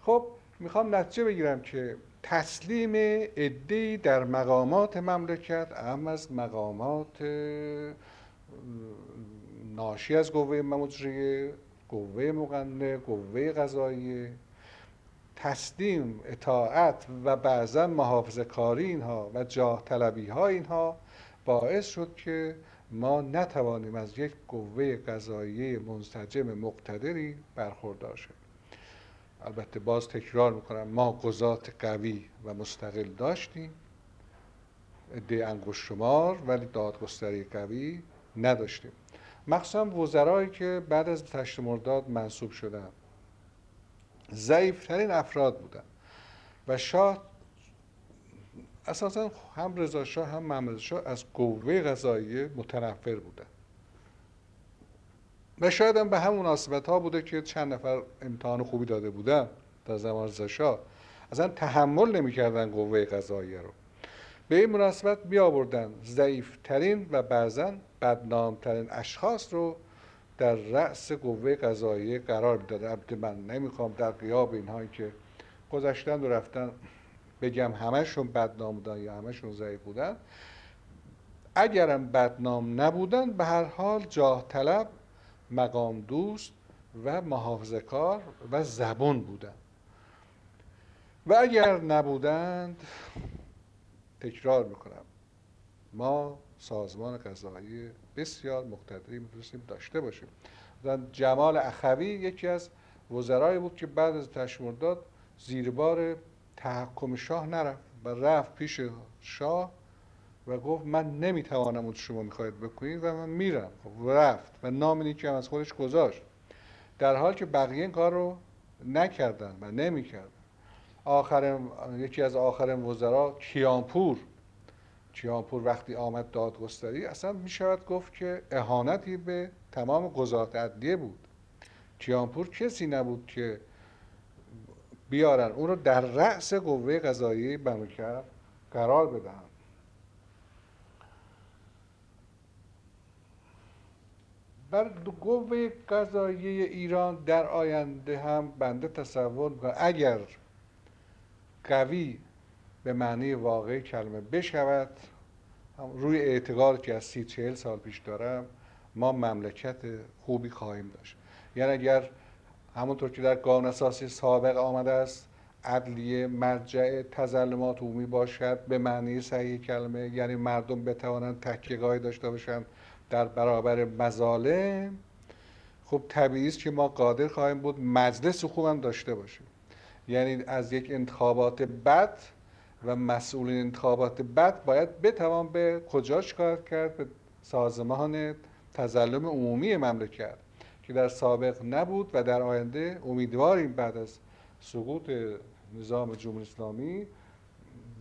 خب می‌خوام نتیجه بگیرم که تسلیم ادهی در مقامات مملکت اهم از مقامات ناشی از قوه مجریه قوه مقننه قوه قضاییه. تسلیم اطاعت و بعضا محافظه کاری اینها و جاه طلبی ها اینها باعث شد که ما نتوانیم از یک قوه قضاییه منسجم مقتدری برخوردار شویم. البته باز تکرار می‌کنم ما قضات قوی و مستقل داشتیم. عده انگوش شمار ولی دادگستری قوی نداشتیم. مخصوصا وزرایی که بعد از تشت مرداد منصوب شدن. ضعیفترین افراد بودن. و شاه اساسا هم رضا شاه هم محمد شاه از قوه قضاییه متنفر بودن. و شاید هم به همون مناسبت ها بوده که چند نفر امتحان خوبی داده بودن در زمان رضا اصلا تحمل نمی‌کردن قوه قضاییه رو. به این مناسبت می آوردن ضعیفترین و بعضا بدنامترین اشخاص رو در رأس قوه قضاییه قرار می‌داده البته من نمی‌خوام در قیاب اینهایی که گذشتن و رفتن بگم همشون بدنام بودن یا همشون ضعیف بودن اگرم بدنام نبودن به هر حال جاه طلب مقام دوست و محافظه کار و زبون بودن. و اگر نبودند تکرار می‌کنم ما سازمان قضایی بسیار مقتدری می‌تونستیم داشته باشیم. جمال اخوی یکی از وزرایی بود که بعد از تشمرداد زیر بار تحکم شاه نرفت و رفت پیش شاه و گفت من نمی‌توانم اون شما می‌خواید بکنید و من میرم. خب رفت و نام نیکی هم از خودش گذاشت. در حال که بقیه این کار رو نکردن و نمی‌کردن. آخرین یکی از آخرین وزرا کیانپور. کیانپور وقتی آمد دادگستری اصلا می شود گفت که اهانتی به تمام قضات عدلیه بود. کیانپور کسی نبود که بیارن. اون رو در رأس قوه قضایی مملکت قرار بدن. بر قوه قضایی ایران در آینده هم بنده تصور می‌کنم. اگر قوی به معنی واقعی کلمه بشود روی اعتقاد که از سی چهل سال پیش دارم ما مملکت خوبی خواهیم داشت. یعنی اگر همونطور که در قانون اساسی سابق آمده است عدلیه مرجع تظلمات عمومی باشد. به معنی صحیح کلمه یعنی مردم بتوانند تکیهگاهی داشته باشند در برابر مظالم. خب طبیعی است که ما قادر خواهیم بود مجلس خوبم داشته باشیم. یعنی از یک انتخابات بد و مسئولین انتخابات بد باید بتوان به کجا شکایت کرد؟ به سازمان تظلم عمومی مملکت. که در سابق نبود و در آینده امیدواریم بعد از سقوط نظام جمهوری اسلامی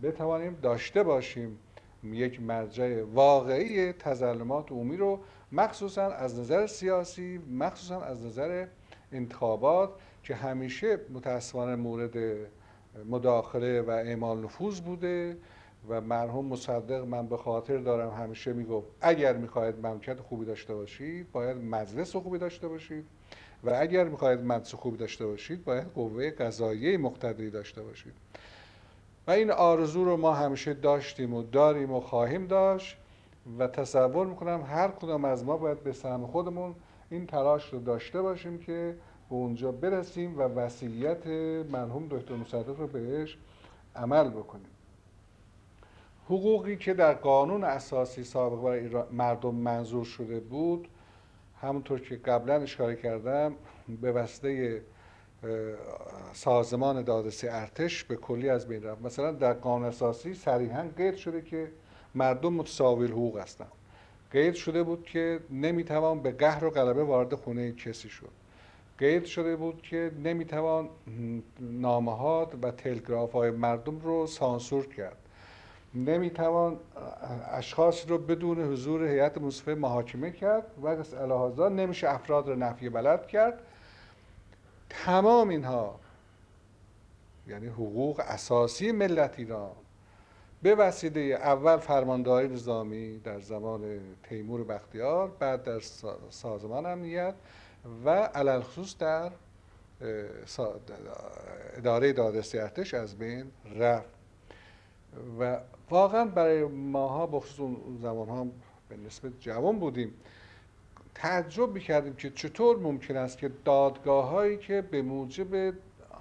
بتوانیم داشته باشیم یک مرجع واقعی تظلمات عمومی رو مخصوصا از نظر سیاسی مخصوصا از نظر انتخابات که همیشه متاسفانه مورد مداخله و اعمال نفوذ بوده. و مرحوم مصدق من به خاطر دارم همیشه می‌گفت اگر می‌خواهید مملکت خوبی داشته باشید باید مجلس خوبی داشته باشید و اگر می‌خواهید مجلس خوبی داشته باشید باید قوه قضاییه مقتدری داشته باشید. و این آرزو رو ما همیشه داشتیم و داریم و خواهیم داشت و تصور می‌کنم هر کدام از ما باید به سهم خودمون این تلاش رو داشته باشیم که به اونجا برسیم و وصیت مرحوم دکتر مصدق رو بهش عمل بکنیم. حقوقی که در قانون اساسی سابق برای مردم منظور شده بود همونطور که قبلا اشاره کردم به وسیله سازمان دادرسی ارتش به کلی از بین رفت. مثلا در قانون اساسی صریحا قید شده که مردم متساوی حقوق هستند قید شده بود که نمی‌توان به قهر و غلبه وارد خونه کسی شد. قید شده بود که نمی‌توان نامهات و تلگراف های مردم رو سانسور کرد. نمی‌توان اشخاص رو بدون حضور هیئت منصفه محاکمه کرد و از الهازا نمیشه افراد رو نفی بلد کرد. تمام اینها یعنی حقوق اساسی ملت ایران به وسیله اول فرمانداری نظامی در زمان تیمور بختیار بعد در سازمان امنیت و علل خصوص در اداره دادرسی از بین رفت. و واقعا برای ماها بخصوص اون زمان ها به نسبت جوان بودیم تعجب می‌کردیم که چطور ممکن است که دادگاه هایی که به موجب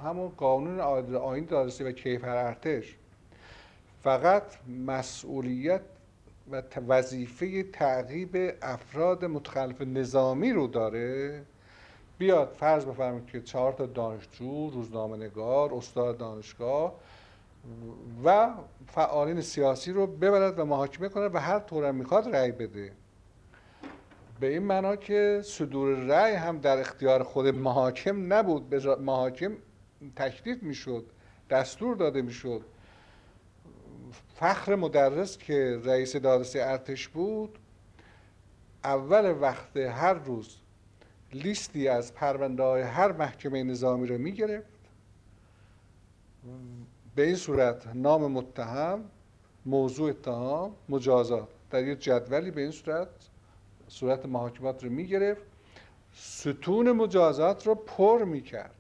همون قانون آین دادرسی و کیفر ارتش فقط مسئولیت و وظیفه تعقیب افراد متخلف نظامی رو داره بیاد فرض بفرمایید که چهار تا دانشجو روزنامه نگار استاد دانشگاه و فعالین سیاسی رو ببرد و محاکمه کنه و هر طور می‌خواد رأی بده. به این معنا که صدور رأی هم در اختیار خود محاکم نبود به محاکم تشدید می‌شد دستور داده می‌شد. فخر مدرس که رئیس دادرسی ارتش بود اول وقت هر روز لیستی از پرونده های هر محکمه نظامی رو می‌گرفت به این صورت نام متهم موضوع اتهام مجازات. در یک جدولی به این صورت صورت محاکمات رو می‌گرفت. ستون مجازات رو پر می‌کرد.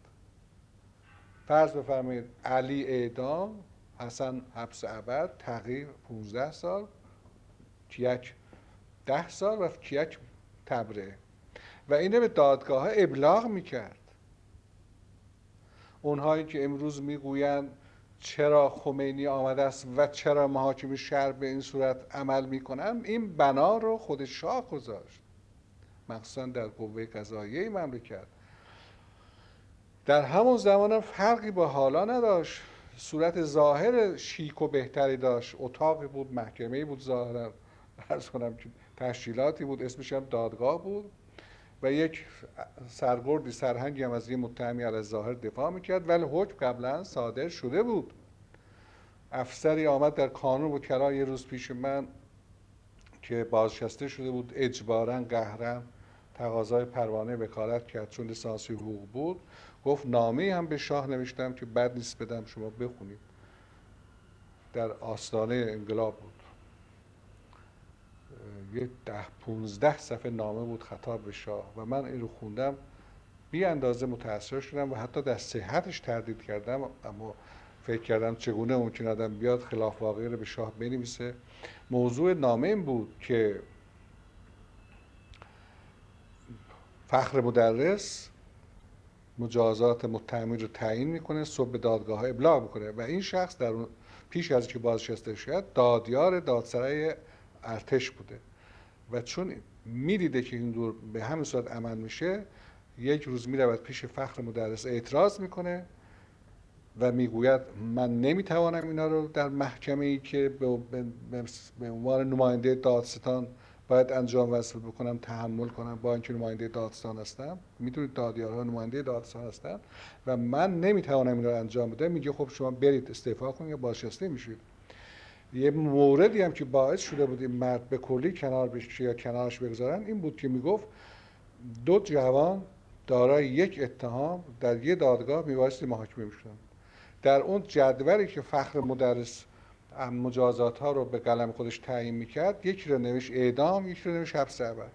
فرض بفرمایید علی اعدام حسن حبس ابد تغییر 15 سال کیک 10 سال و کیک تبره و اینه به دادگاه ابلاغ می‌کرد. اونهایی که امروز می‌گویند چرا خمینی آمده است و چرا محاکم شهر به این صورت عمل می‌کنن این بنا رو خود شاه گذاشت. مخصوصا در قوه قضاییه مملکت. در همون زمان هم فرقی با حالا نداشت. صورت ظاهر شیک و بهتری داشت. اتاقی بود محکمه بود ظاهرا. ارز کنم که تشکیلاتی بود. اسمش هم دادگاه بود. و یک سرگردی سرهنگی هم از یه متهمی علی ظاهر دفاع می‌کرد ولی حکم قبلا صادر شده بود. افسری آمد در کانون بود کرا یه روز پیش من که بازشسته شده بود اجبارا قهرن تقاضای پروانه وکالت کرد چون لیسانسی حقوق بود. گفت نامه هم به شاه نوشتم که بد نیست بدم شما بخونید. در آستانه انقلاب بود. یه ده پونزده صفحه نامه بود خطاب به شاه و من این رو خوندم بی اندازه متاثر شدم و حتی در صحتش تردید کردم اما فکر کردم چگونه ممکن آدم بیاد خلاف واقعی رو به شاه بنویسه. موضوع نامه این بود که فخر مدرس مجازات متهمی رو تعیین می‌کنه صبح به دادگاه ها ابلاغ می‌کنه و این شخص در پیش از که بازنشسته شد دادیار دادسرای ارتش بوده. و چون می‌دیده که این دور به همین صورت عمل میشه یک روز می‌رود پیش فخر مدرس اعتراض می‌کنه و می‌گوید من نمی‌توانم اینا رو در محکمه ای که به عنوان نماینده دادستان باید انجام وصل بکنم تحمل کنم با اینکه نماینده دادستان هستم. می‌دونید دادیارها نماینده دادستان هستن و من نمی‌توانم این رو انجام بدم. میگه خب شما برید استعفا کنید یا بازنشسته میشید. یه موردی هم که باعث شده بود این مرد به کلی کنار بشه یا کنارش بگذارن این بود که می‌گفت دو جوان دارای یک اتهام در یه دادگاه میبایستی محاکمه می‌شدن در اون جدولی که فخر مدرس مجازات ها رو به قلم خودش تعیین می‌کرد یکی رو نوشت اعدام یکی رو نوشت حبس ابد.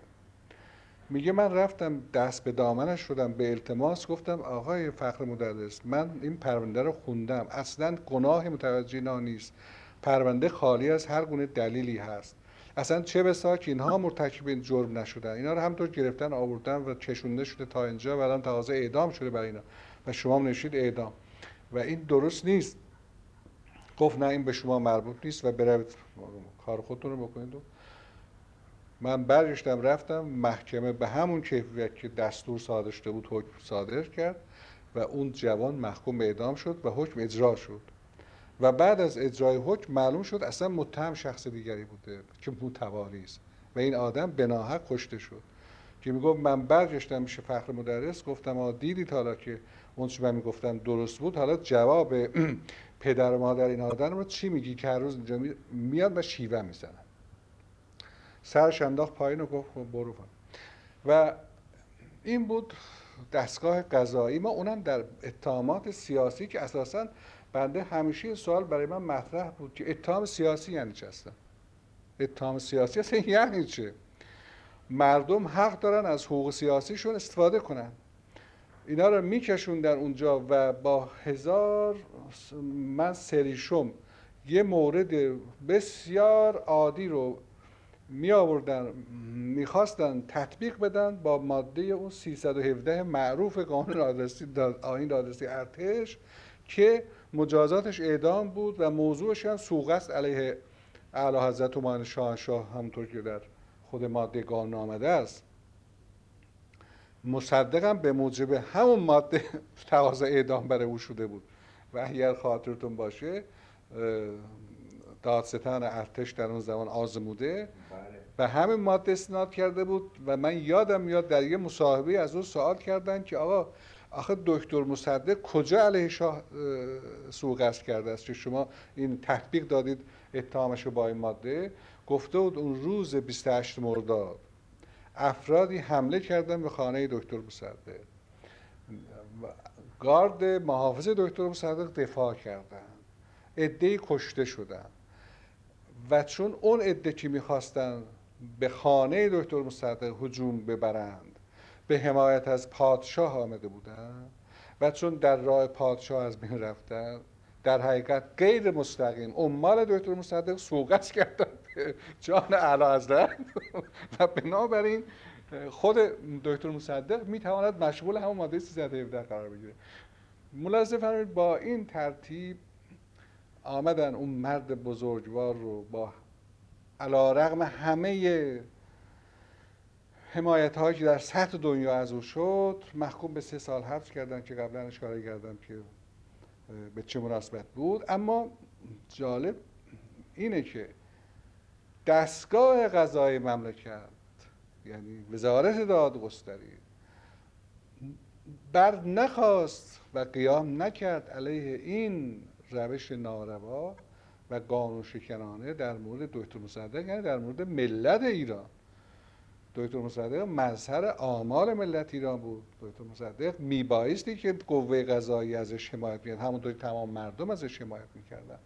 میگه من رفتم دست به دامنش شدم به التماس گفتم آقای فخر مدرس من این پرونده رو خوندم اصلا گناه متوجه نیست. پرونده خالی از هر گونه دلیلی هست. اصلا چه بسا که اینها مرتکب این جرم نشدن. اینا رو همطور گرفتن آوردن و چشونده شده تا اینجا و الان تقاضا اعدام شده برای اینا. و شما نشید اعدام. و این درست نیست. گفت نه این به شما مربوط نیست و بروید کار خودتون رو بکنید. من برگشتم رفتم محکمه به همون کیفیت که دستور صادر شده بود حکم صادر کرد و اون جوان محکوم به اعدام شد و حکم اجرا شد. و بعد از اجرای حکم معلوم شد اصلا متهم شخص دیگری بوده که متواری است. و این آدم بناحق کشته شد. که می‌گفت من برگشتم میشه فخر مدرس گفتم آ دیدید حالا که اون چی من می‌گفتم درست بود؟ حالا جواب [clears throat] پدر و مادر این آدم رو چی میگی که هر روز اینجا میاد و شیوه می‌زنن سرش انداخت پایین و گفت خب برو و این بود دستگاه قضایی. ما اونم در اتهامات سیاسی که اساسا بنده همیشه سوال برای من مطرح بود که اتهام سیاسی یعنی چه هستن؟ اتهام سیاسی اصلا [laughs] یعنی چه مردم حق دارن از حقوق سیاسیشون استفاده کنن. اینا رو میکشون در اونجا و با هزار من سریشم یه مورد بسیار عادی رو می آوردن می‌خواستن تطبیق بدن با ماده اون 317 معروف قانون آدرسی آین دادرسی ارتش که مجازاتش اعدام بود و موضوعش هم سوغست علیه اعلی حضرت و شاه همونطور که در خود ماده قانون آمده است. مصدقم به موجب همون ماده [laughs] تقاضا اعدام برای او شده بود. و اگر خاطرتون باشه دادستان ارتش در اون زمان آزموده. به همین ماده استناد کرده بود و من یادم میاد در یه مصاحبه از او سوال کردن که آقا آخه دکتر مصدق کجا علیه شاه سوء کرده است که شما این تطبیق دادید اتهامش رو با این ماده؟ گفته بود اون روز 28 مرداد افرادی حمله کردن به خانه دکتر مصدق. گارد محافظ دکتر مصدق دفاع کردن. عدهای کشته شدن. و چون اون عده که می‌خواستن به خانه دکتر مصدق هجوم ببرند به حمایت از پادشاه آمده بودن و چون در راه پادشاه از بین رفتن در حقیقت غیر مستقیم عمال دکتر مصدق سوقت کردن جان اعلی [laughs] و بنابراین خود دکتر مصدق می‌تواند مشغول همون ماده 317 قرار بگیره. ملاحظه فرمایید با این ترتیب آمدن اون مرد بزرگوار رو با علا رغم همه حمایت هایی که در سطح دنیا از او شد محکوم به سه سال حبس کردن که قبلا اشاره کردم که به چه مناسبت بود. اما جالب اینه که دستگاه قضای مملکت یعنی وزارت دادگستری بر نخواست و قیام نکرد علیه این روش ناروا و قانون شکنانه در مورد دکتر مصدق یعنی در مورد ملت ایران. دکتر مصدق مظهر آمال ملت ایران بود. دکتر مصدق میبایستی که قوه قضایی ازش حمایت می‌کرد. همونطوری تمام مردم ازش حمایت می‌کردن.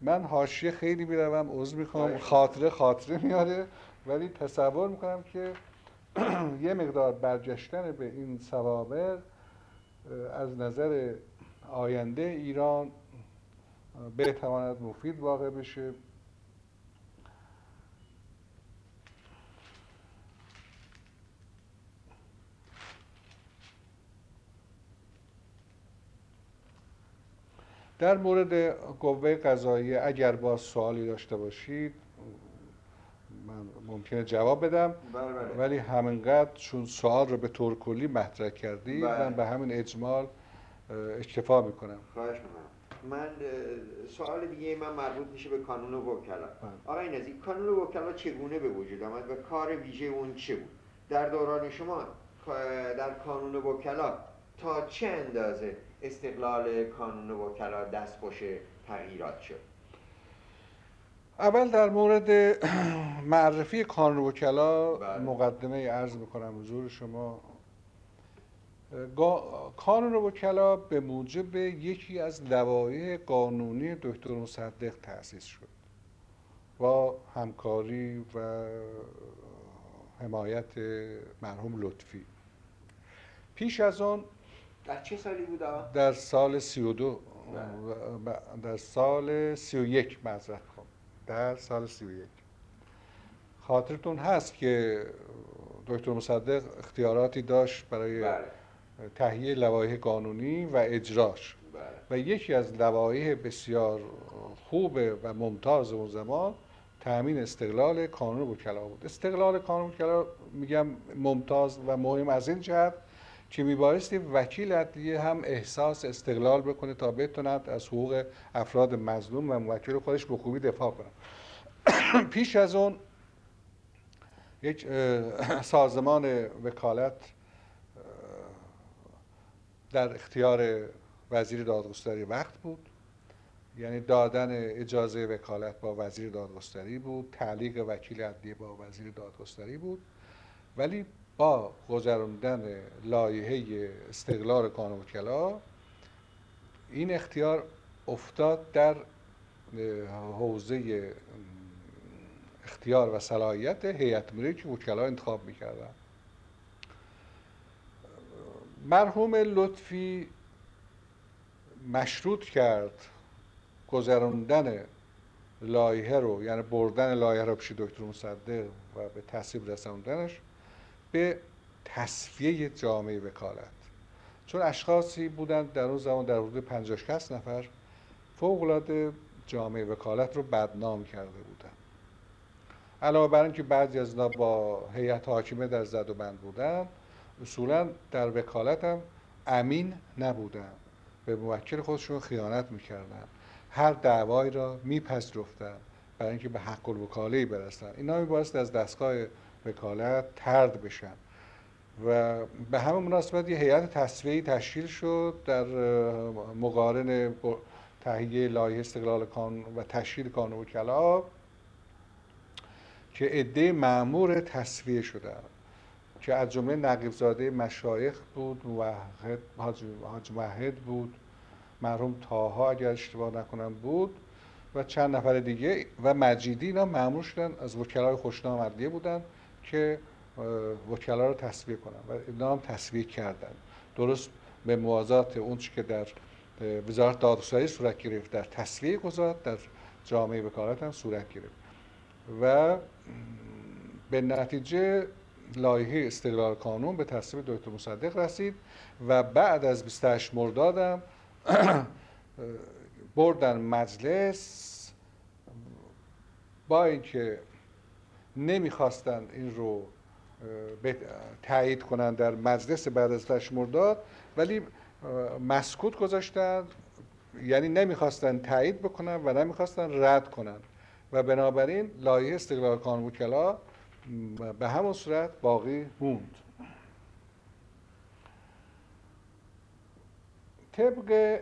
من حاشیه خیلی می‌روم عضو می‌خوام. خاطره خاطره میاره. ولی تصور می‌کنم که [clears throat] یه مقدار برگشتن به این سوابق از نظر آینده ایران بتواند مفید واقع بشه. در مورد قوه قضایی اگر با سوالی داشته باشید من ممکنه جواب بدم بله بله. ولی همینقدر چون سوال رو به طور کلی مطرح کردی بله. من به همین اجمال اکتفا می‌کنم خواهش می‌کنم من سوال دیگه من مربوط میشه به کانون وکلا بله. آقای نزی کانون وکلا چگونه به وجود آمد و کار ویژه اون چه بود در دوران شما در کانون وکلا تا چه اندازه استقلال کانون وکلا دستخوش تغییرات شد. اول در مورد معرفی کانون وکلا بله. مقدمه عرض می‌کنم حضور شما. کانون وکلا به موجب یکی از لوایح قانونی دکتر مصدق تأسیس شد با همکاری و حمایت مرحوم لطفی. پیش از آن در چه سالی بود؟ در سال 32 بله. و- در سال 31 معذرت خواهم. در سال 31 خاطرتون هست که دکتر مصدق اختیاراتی داشت برای بله. تهیه لوایح قانونی و اجراش. بله. و یکی از لوایح بسیار خوب و ممتاز اون زمان تأمین استقلال کانون وکلا بود. استقلال کانون وکلا میگم ممتاز و مهم از این جهت که میبایستی وکیل عدلیه هم احساس استقلال بکنه تا بتوند از حقوق افراد مظلوم و موکل خودش به خوبی دفاع کنه. [coughs] پیش از اون یک سازمان وکالت در اختیار وزیر دادگستری وقت بود. یعنی دادن اجازه وکالت با وزیر دادگستری بود تعلیق وکیل عدلیه با وزیر دادگستری بود. ولی با گذراندن لایحه استقلال قانون وکلا این اختیار افتاد در حوزه اختیار و صلاحیت هیئت مدیره که وکلا انتخاب می‌کردن. مرحوم لطفی مشروط کرد گذراندن لایحه رو یعنی بردن لایحه رو پیش دکتر مصدق و به تصویب رساندنش. به تصفیه جامعه وکالت. چون اشخاصی بودند در اون زمان در حدود 50 60 نفر فوق‌العاده جامعه وکالت رو بدنام کرده بودند علاوه بر اینکه بعضی از اینا با هیئت حاکمه در زد و بند بودن اصولا در وکالت هم امین نبودن. به موکل خودشون خیانت می‌کردن. هر دعوایی را میپذیرفتن برای اینکه به حق الوکاله برسن. اینا میبایست از دستگاه وکالت ترد بشن. و به همه مناسبت یه هیئت تصفیه‌ای تشکیل شد در مقارن تهیه لایحه استقلال کانون و تشکیل کانون وکلا که عده معمور تصفیه شدن که از جمله نقیب زاده مشایخ بود موحد حاج موحد بود مرحوم تاها اگر اشتباه نکنم بود و چند نفر دیگه و مجیدی اینا معمول شدن از وکلای خوشنام عدلیه بودن. که وکلا رو تصویه کنن. و اینا هم تصویه کردن. درست به موازات اون که در وزارت دادگستری صورت گرفت در تصویه گذارد در جامعه وکالت هم صورت گرفت. و به نتیجه لایحه استقلال قانون به تصویب دکتر مصدق رسید و بعد از 28 مردادم بردن مجلس با اینکه نمی‌خواستند این رو تایید کنند در مجلس بعد از مرداد ولی مسکوت گذاشتند یعنی نمی‌خواستن تایید بکنن و نمی‌خواستن رد کنن. و بنابراین لایه استقلال کانون وکلا به همون صورت باقی موند. طبق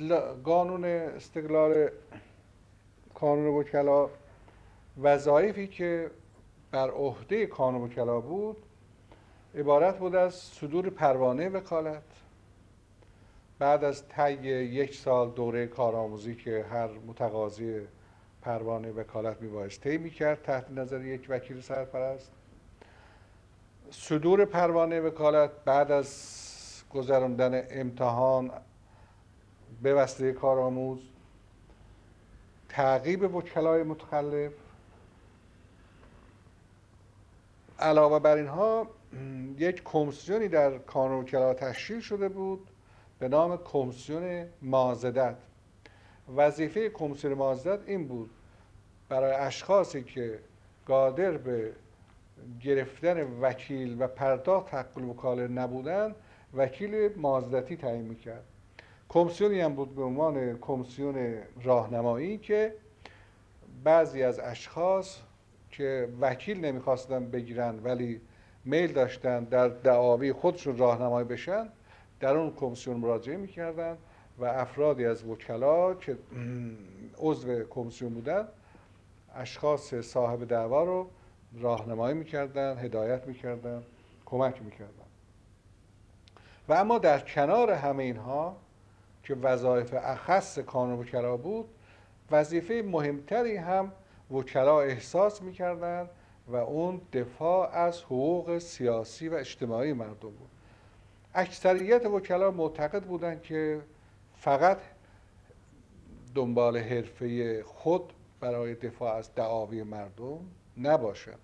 [clears throat] قانون استقلال کانون وکلا وظایفی که بر عهده کانون وکلا بود عبارت بود از صدور پروانه وکالت بعد از طی یک سال دوره کارآموزی که هر متقاضی پروانه وکالت میبایست طی می‌کرد تحت نظر یک وکیل سرپرست. صدور پروانه وکالت بعد از گذراندن امتحان به وسیله کارآموز تعقیب وکلای متخلف علاوه بر اینها یک کمیسیونی در کانون وکلا تشکیل شده بود به نام کمیسیون مازدت وظیفه کمیسیون مازدت این بود برای اشخاصی که قادر به گرفتن وکیل و پرداخت حق وکاله نبودن وکیل مازدتی تعیین می‌کرد. کمیسیونی هم بود به عنوان کمیسیون راهنمایی که بعضی از اشخاص که وکیل نمی‌خواستن بگیرن ولی میل داشتن در دعاوی خودشون راهنمایی بشن در اون کمیسیون مراجعه می‌کردن و افرادی از وکلا که عضو کمیسیون بودن اشخاص صاحب دعوا رو راهنمایی می‌کردن هدایت می‌کردن کمک می‌کردن. و اما در کنار همه اینها که وظایف اخص کانون وکلا بود وظیفه مهمتری هم وکلا احساس می‌کردن و اون دفاع از حقوق سیاسی و اجتماعی مردم بود. اکثریت وکلا معتقد بودند که فقط دنبال حرفه خود برای دفاع از دعاوی مردم نباشند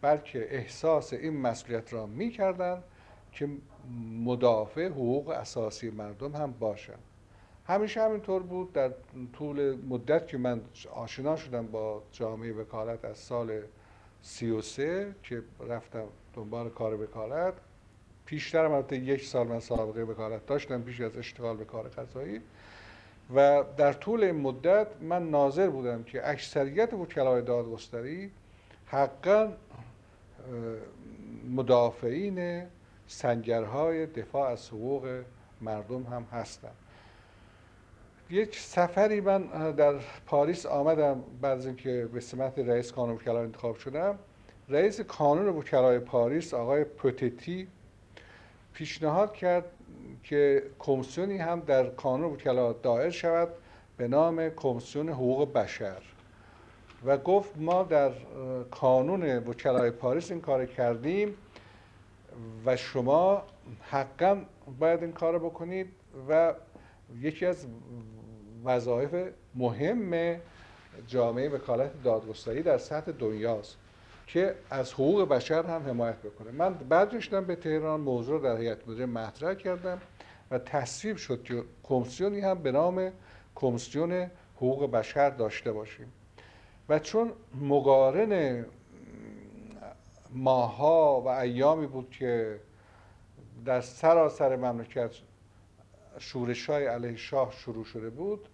بلکه احساس این مسئولیت را می‌کردند که مدافع حقوق اساسی مردم هم باشند. همیشه همینطور بود در طول مدت که من آشنا شدم با جامعه وکالت از سال سی و سه که رفتم دنبال کار وکالت. پیشتر البته یک سال من سابقه وکالت داشتم پیش از اشتغال به کار قضایی. و در طول این مدت من ناظر بودم که اکثریت وکلای دادگستری حقا مدافعین سنگرهای دفاع از حقوق مردم هم هستند. یک سفری من در پاریس آمدم بعد از اینکه به سمت رئیس کانون وکلا انتخاب شدم. رئیس کانون وکلای پاریس آقای پوتتی پیشنهاد کرد که کمیسیونی هم در کانون وکلا دایر شود به نام کمیسیون حقوق بشر. و گفت ما در کانون وکلای پاریس این کار کردیم و شما حقا باید این کار بکنید و یکی از وظایف مهم جامعه وکالت دادگستری در سطح دنیاست که از حقوق بشر هم حمایت بکنه. من بعد به تهران موضوع در هیئت مدیره مطرح کردم و تصویب شد که کمیسیونی هم به نام کمیسیون حقوق بشر داشته باشیم. و چون مقارن ماها و ایامی بود که در سراسر مملکت شورش های علیه شاه شروع شده بود.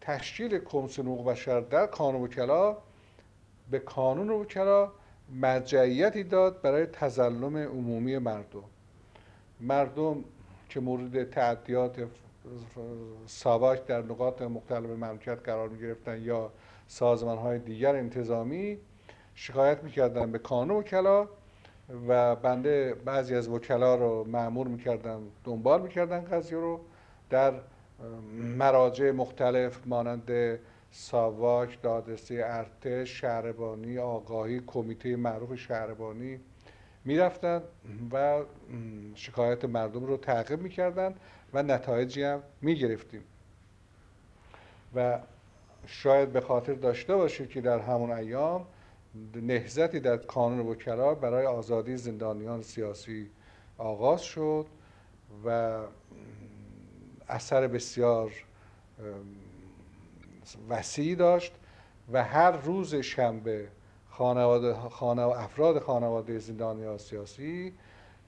تشکیل کمیسیون حقوق بشر در کانون وکلا به کانون وکلا مرجعیتی داد برای تظلم عمومی مردم. مردم که مورد تعدیات ساواک در نقاط مختلف مملکت قرار می گرفتن یا سازمان های دیگر انتظامی شکایت می‌کردن به کانون وکلا. و بنده بعضی از وکلا رو معمور می‌کردم دنبال می‌کردن قضیه رو. در مراجع مختلف مانند ساواک، دادرسی ارتش، شهربانی، آگاهی، کمیته معروف شهربانی می‌رفتن و شکایت مردم رو تعقیب می‌کردن و نتایجی هم می‌گرفتیم. و شاید به خاطر داشته باشه که در همون ایام نهزتی در کانون وکلا برای آزادی زندانیان سیاسی آغاز شد و اثر بسیار وسیع داشت و هر روز شنبه خانواده خانه افراد خانواده زندانی سیاسی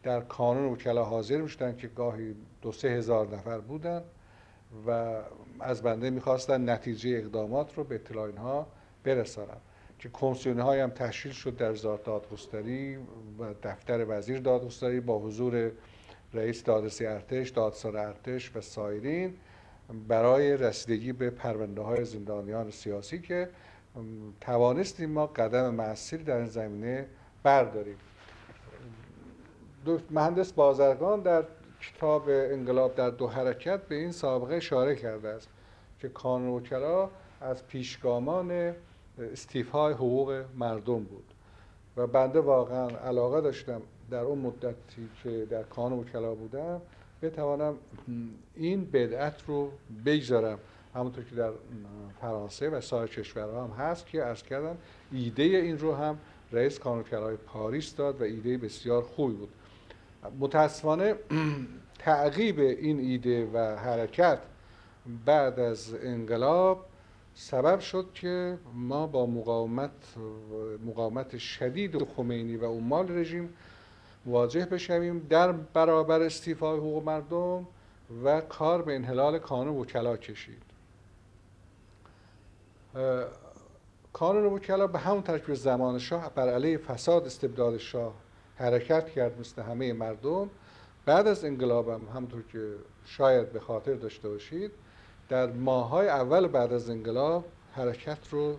در کانون وکلا حاضر می‌شدن که گاهی دو سه هزار نفر بودن و از بنده می‌خواستن نتیجه اقدامات رو به اطلاع اینها برسانن که کمیسیون های هم تشکیل شد در وزارت دادگستری و دفتر وزیر دادگستری با حضور رئیس دادرسی ارتش، ارتش و سایرین برای رسیدگی به پرونده های زندانیان سیاسی که توانستیم ما قدم موثری در این زمینه برداریم. مهندس بازرگان در کتاب انقلاب در دو حرکت به این سابقه اشاره کرده است که کانون از پیشگامان استیفای حقوق مردم بود. و بنده واقعا علاقه داشتم در اون مدتی که در کانون وکلا بودم بتوانم این بدعت رو بگذارم. همونطور که در فرانسه و سایر کشورها هم هست که ارز کردم ایده این رو هم رئیس کانونکرهای پاریس داد و ایده بسیار خوبی بود. متاسفانه [clears throat] تعقیب این ایده و حرکت بعد از انقلاب سبب شد که ما با مقاومت مقاومت شدید خمینی و عمال رژیم مواجه بشویم در برابر استیفای حقوق مردم و کار به انحلال کانون وکلا کشید. کانون وکلا به همون ترکیب زمان شاه بر علیه فساد استبداد شاه حرکت کرد مثل همه مردم. بعد از انقلابم همونطور که شاید به خاطر داشته باشید در ماهای اول بعد از انقلاب حرکت رو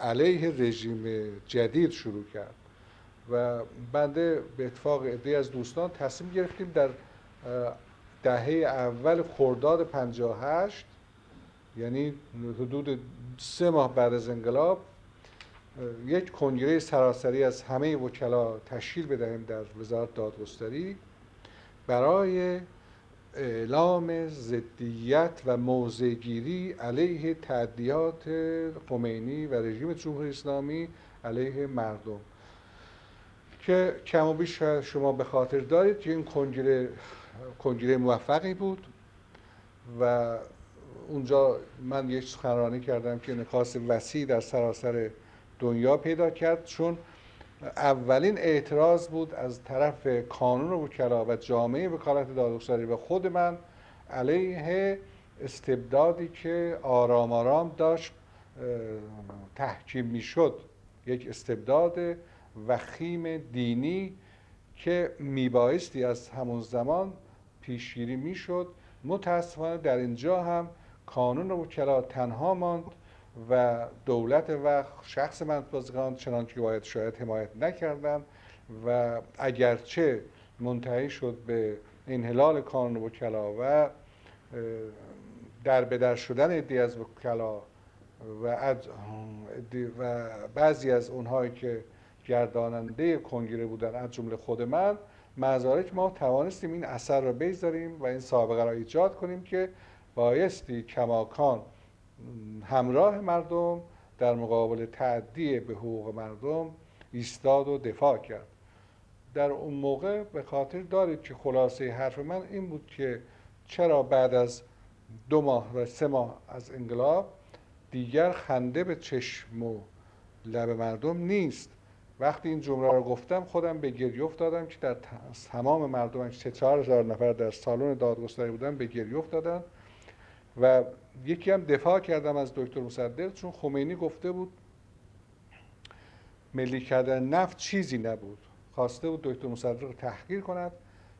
علیه رژیم جدید شروع کرد و بنده به اتفاق عده از دوستان تصمیم گرفتیم در دهه اول خرداد 58 یعنی حدود سه ماه بعد از انقلاب یک کنگره سراسری از همه وکلا تشکیل بدهیم در وزارت دادگستری برای اعلام ضدیت و موضعگیری علیه تعدیات خمینی و رژیم جمهوری اسلامی علیه مردم. که کم و بیش شما به خاطر دارید که این کنگره کنگره موفقی بود و اونجا من یک سخنرانی کردم که نکاس وسیع در سراسر دنیا پیدا کرد. چون اولین اعتراض بود از طرف کانون وکلا و جامعه وکالت دادگستری و خود من علیه استبدادی که آرام آرام داشت تحکیم می‌شد. یک استبداد وخیم دینی که میبایستی از همون زمان پیشگیری می‌شد. متاسفانه در اینجا هم کانون وکلا تنها ماند. و دولت و شخص منطقه چنان که باید شاید حمایت نکردن و اگرچه منتهی شد به انحلال کانون وکلا و در بدر شدن ادی از وکلا و, و بعضی از اونهایی که گرداننده کنگره بودن از جمله خود من که ما توانستیم این اثر را بگذاریم و این سابقه را ایجاد کنیم که بایستی کماکان همراه مردم در مقابل تعدی به حقوق مردم ایستاد و دفاع کرد. در اون موقع به خاطر دارید که خلاصه حرف من این بود که چرا بعد از دو ماه و سه ماه از انقلاب دیگر خنده به چشم و لب مردم نیست. وقتی این جمله رو گفتم خودم به گریه افتادم که در تمام مردم سه چهار هزار نفر در سالن دادگستری بودن به گریه افتادن و یکی هم دفاع کردم از دکتر مصدق چون خمینی گفته بود ملی کردن نفت چیزی نبود. خواسته بود دکتر مصدق تحقیر کند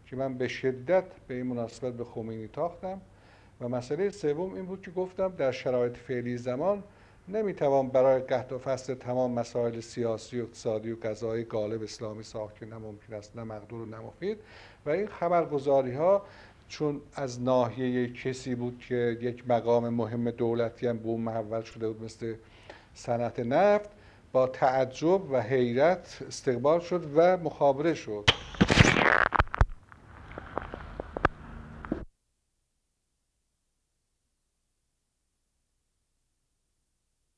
که من به شدت به این مناسبت به خمینی تاختم. و مسئله سوم این بود که گفتم در شرایط فعلی زمان نمی‌توان برای قحط و فصل تمام مسائل سیاسی و اقتصادی و قضایی غالب اسلامی ساخت که نه ممکن است نه مقدور و نه مفید. و این خبرگزاری ها چون از ناحیه کسی بود که یک مقام مهم دولتی هم به اون محول شده بود مثل صنعت نفت با تعجب و حیرت استقبال شد و مخابره شد.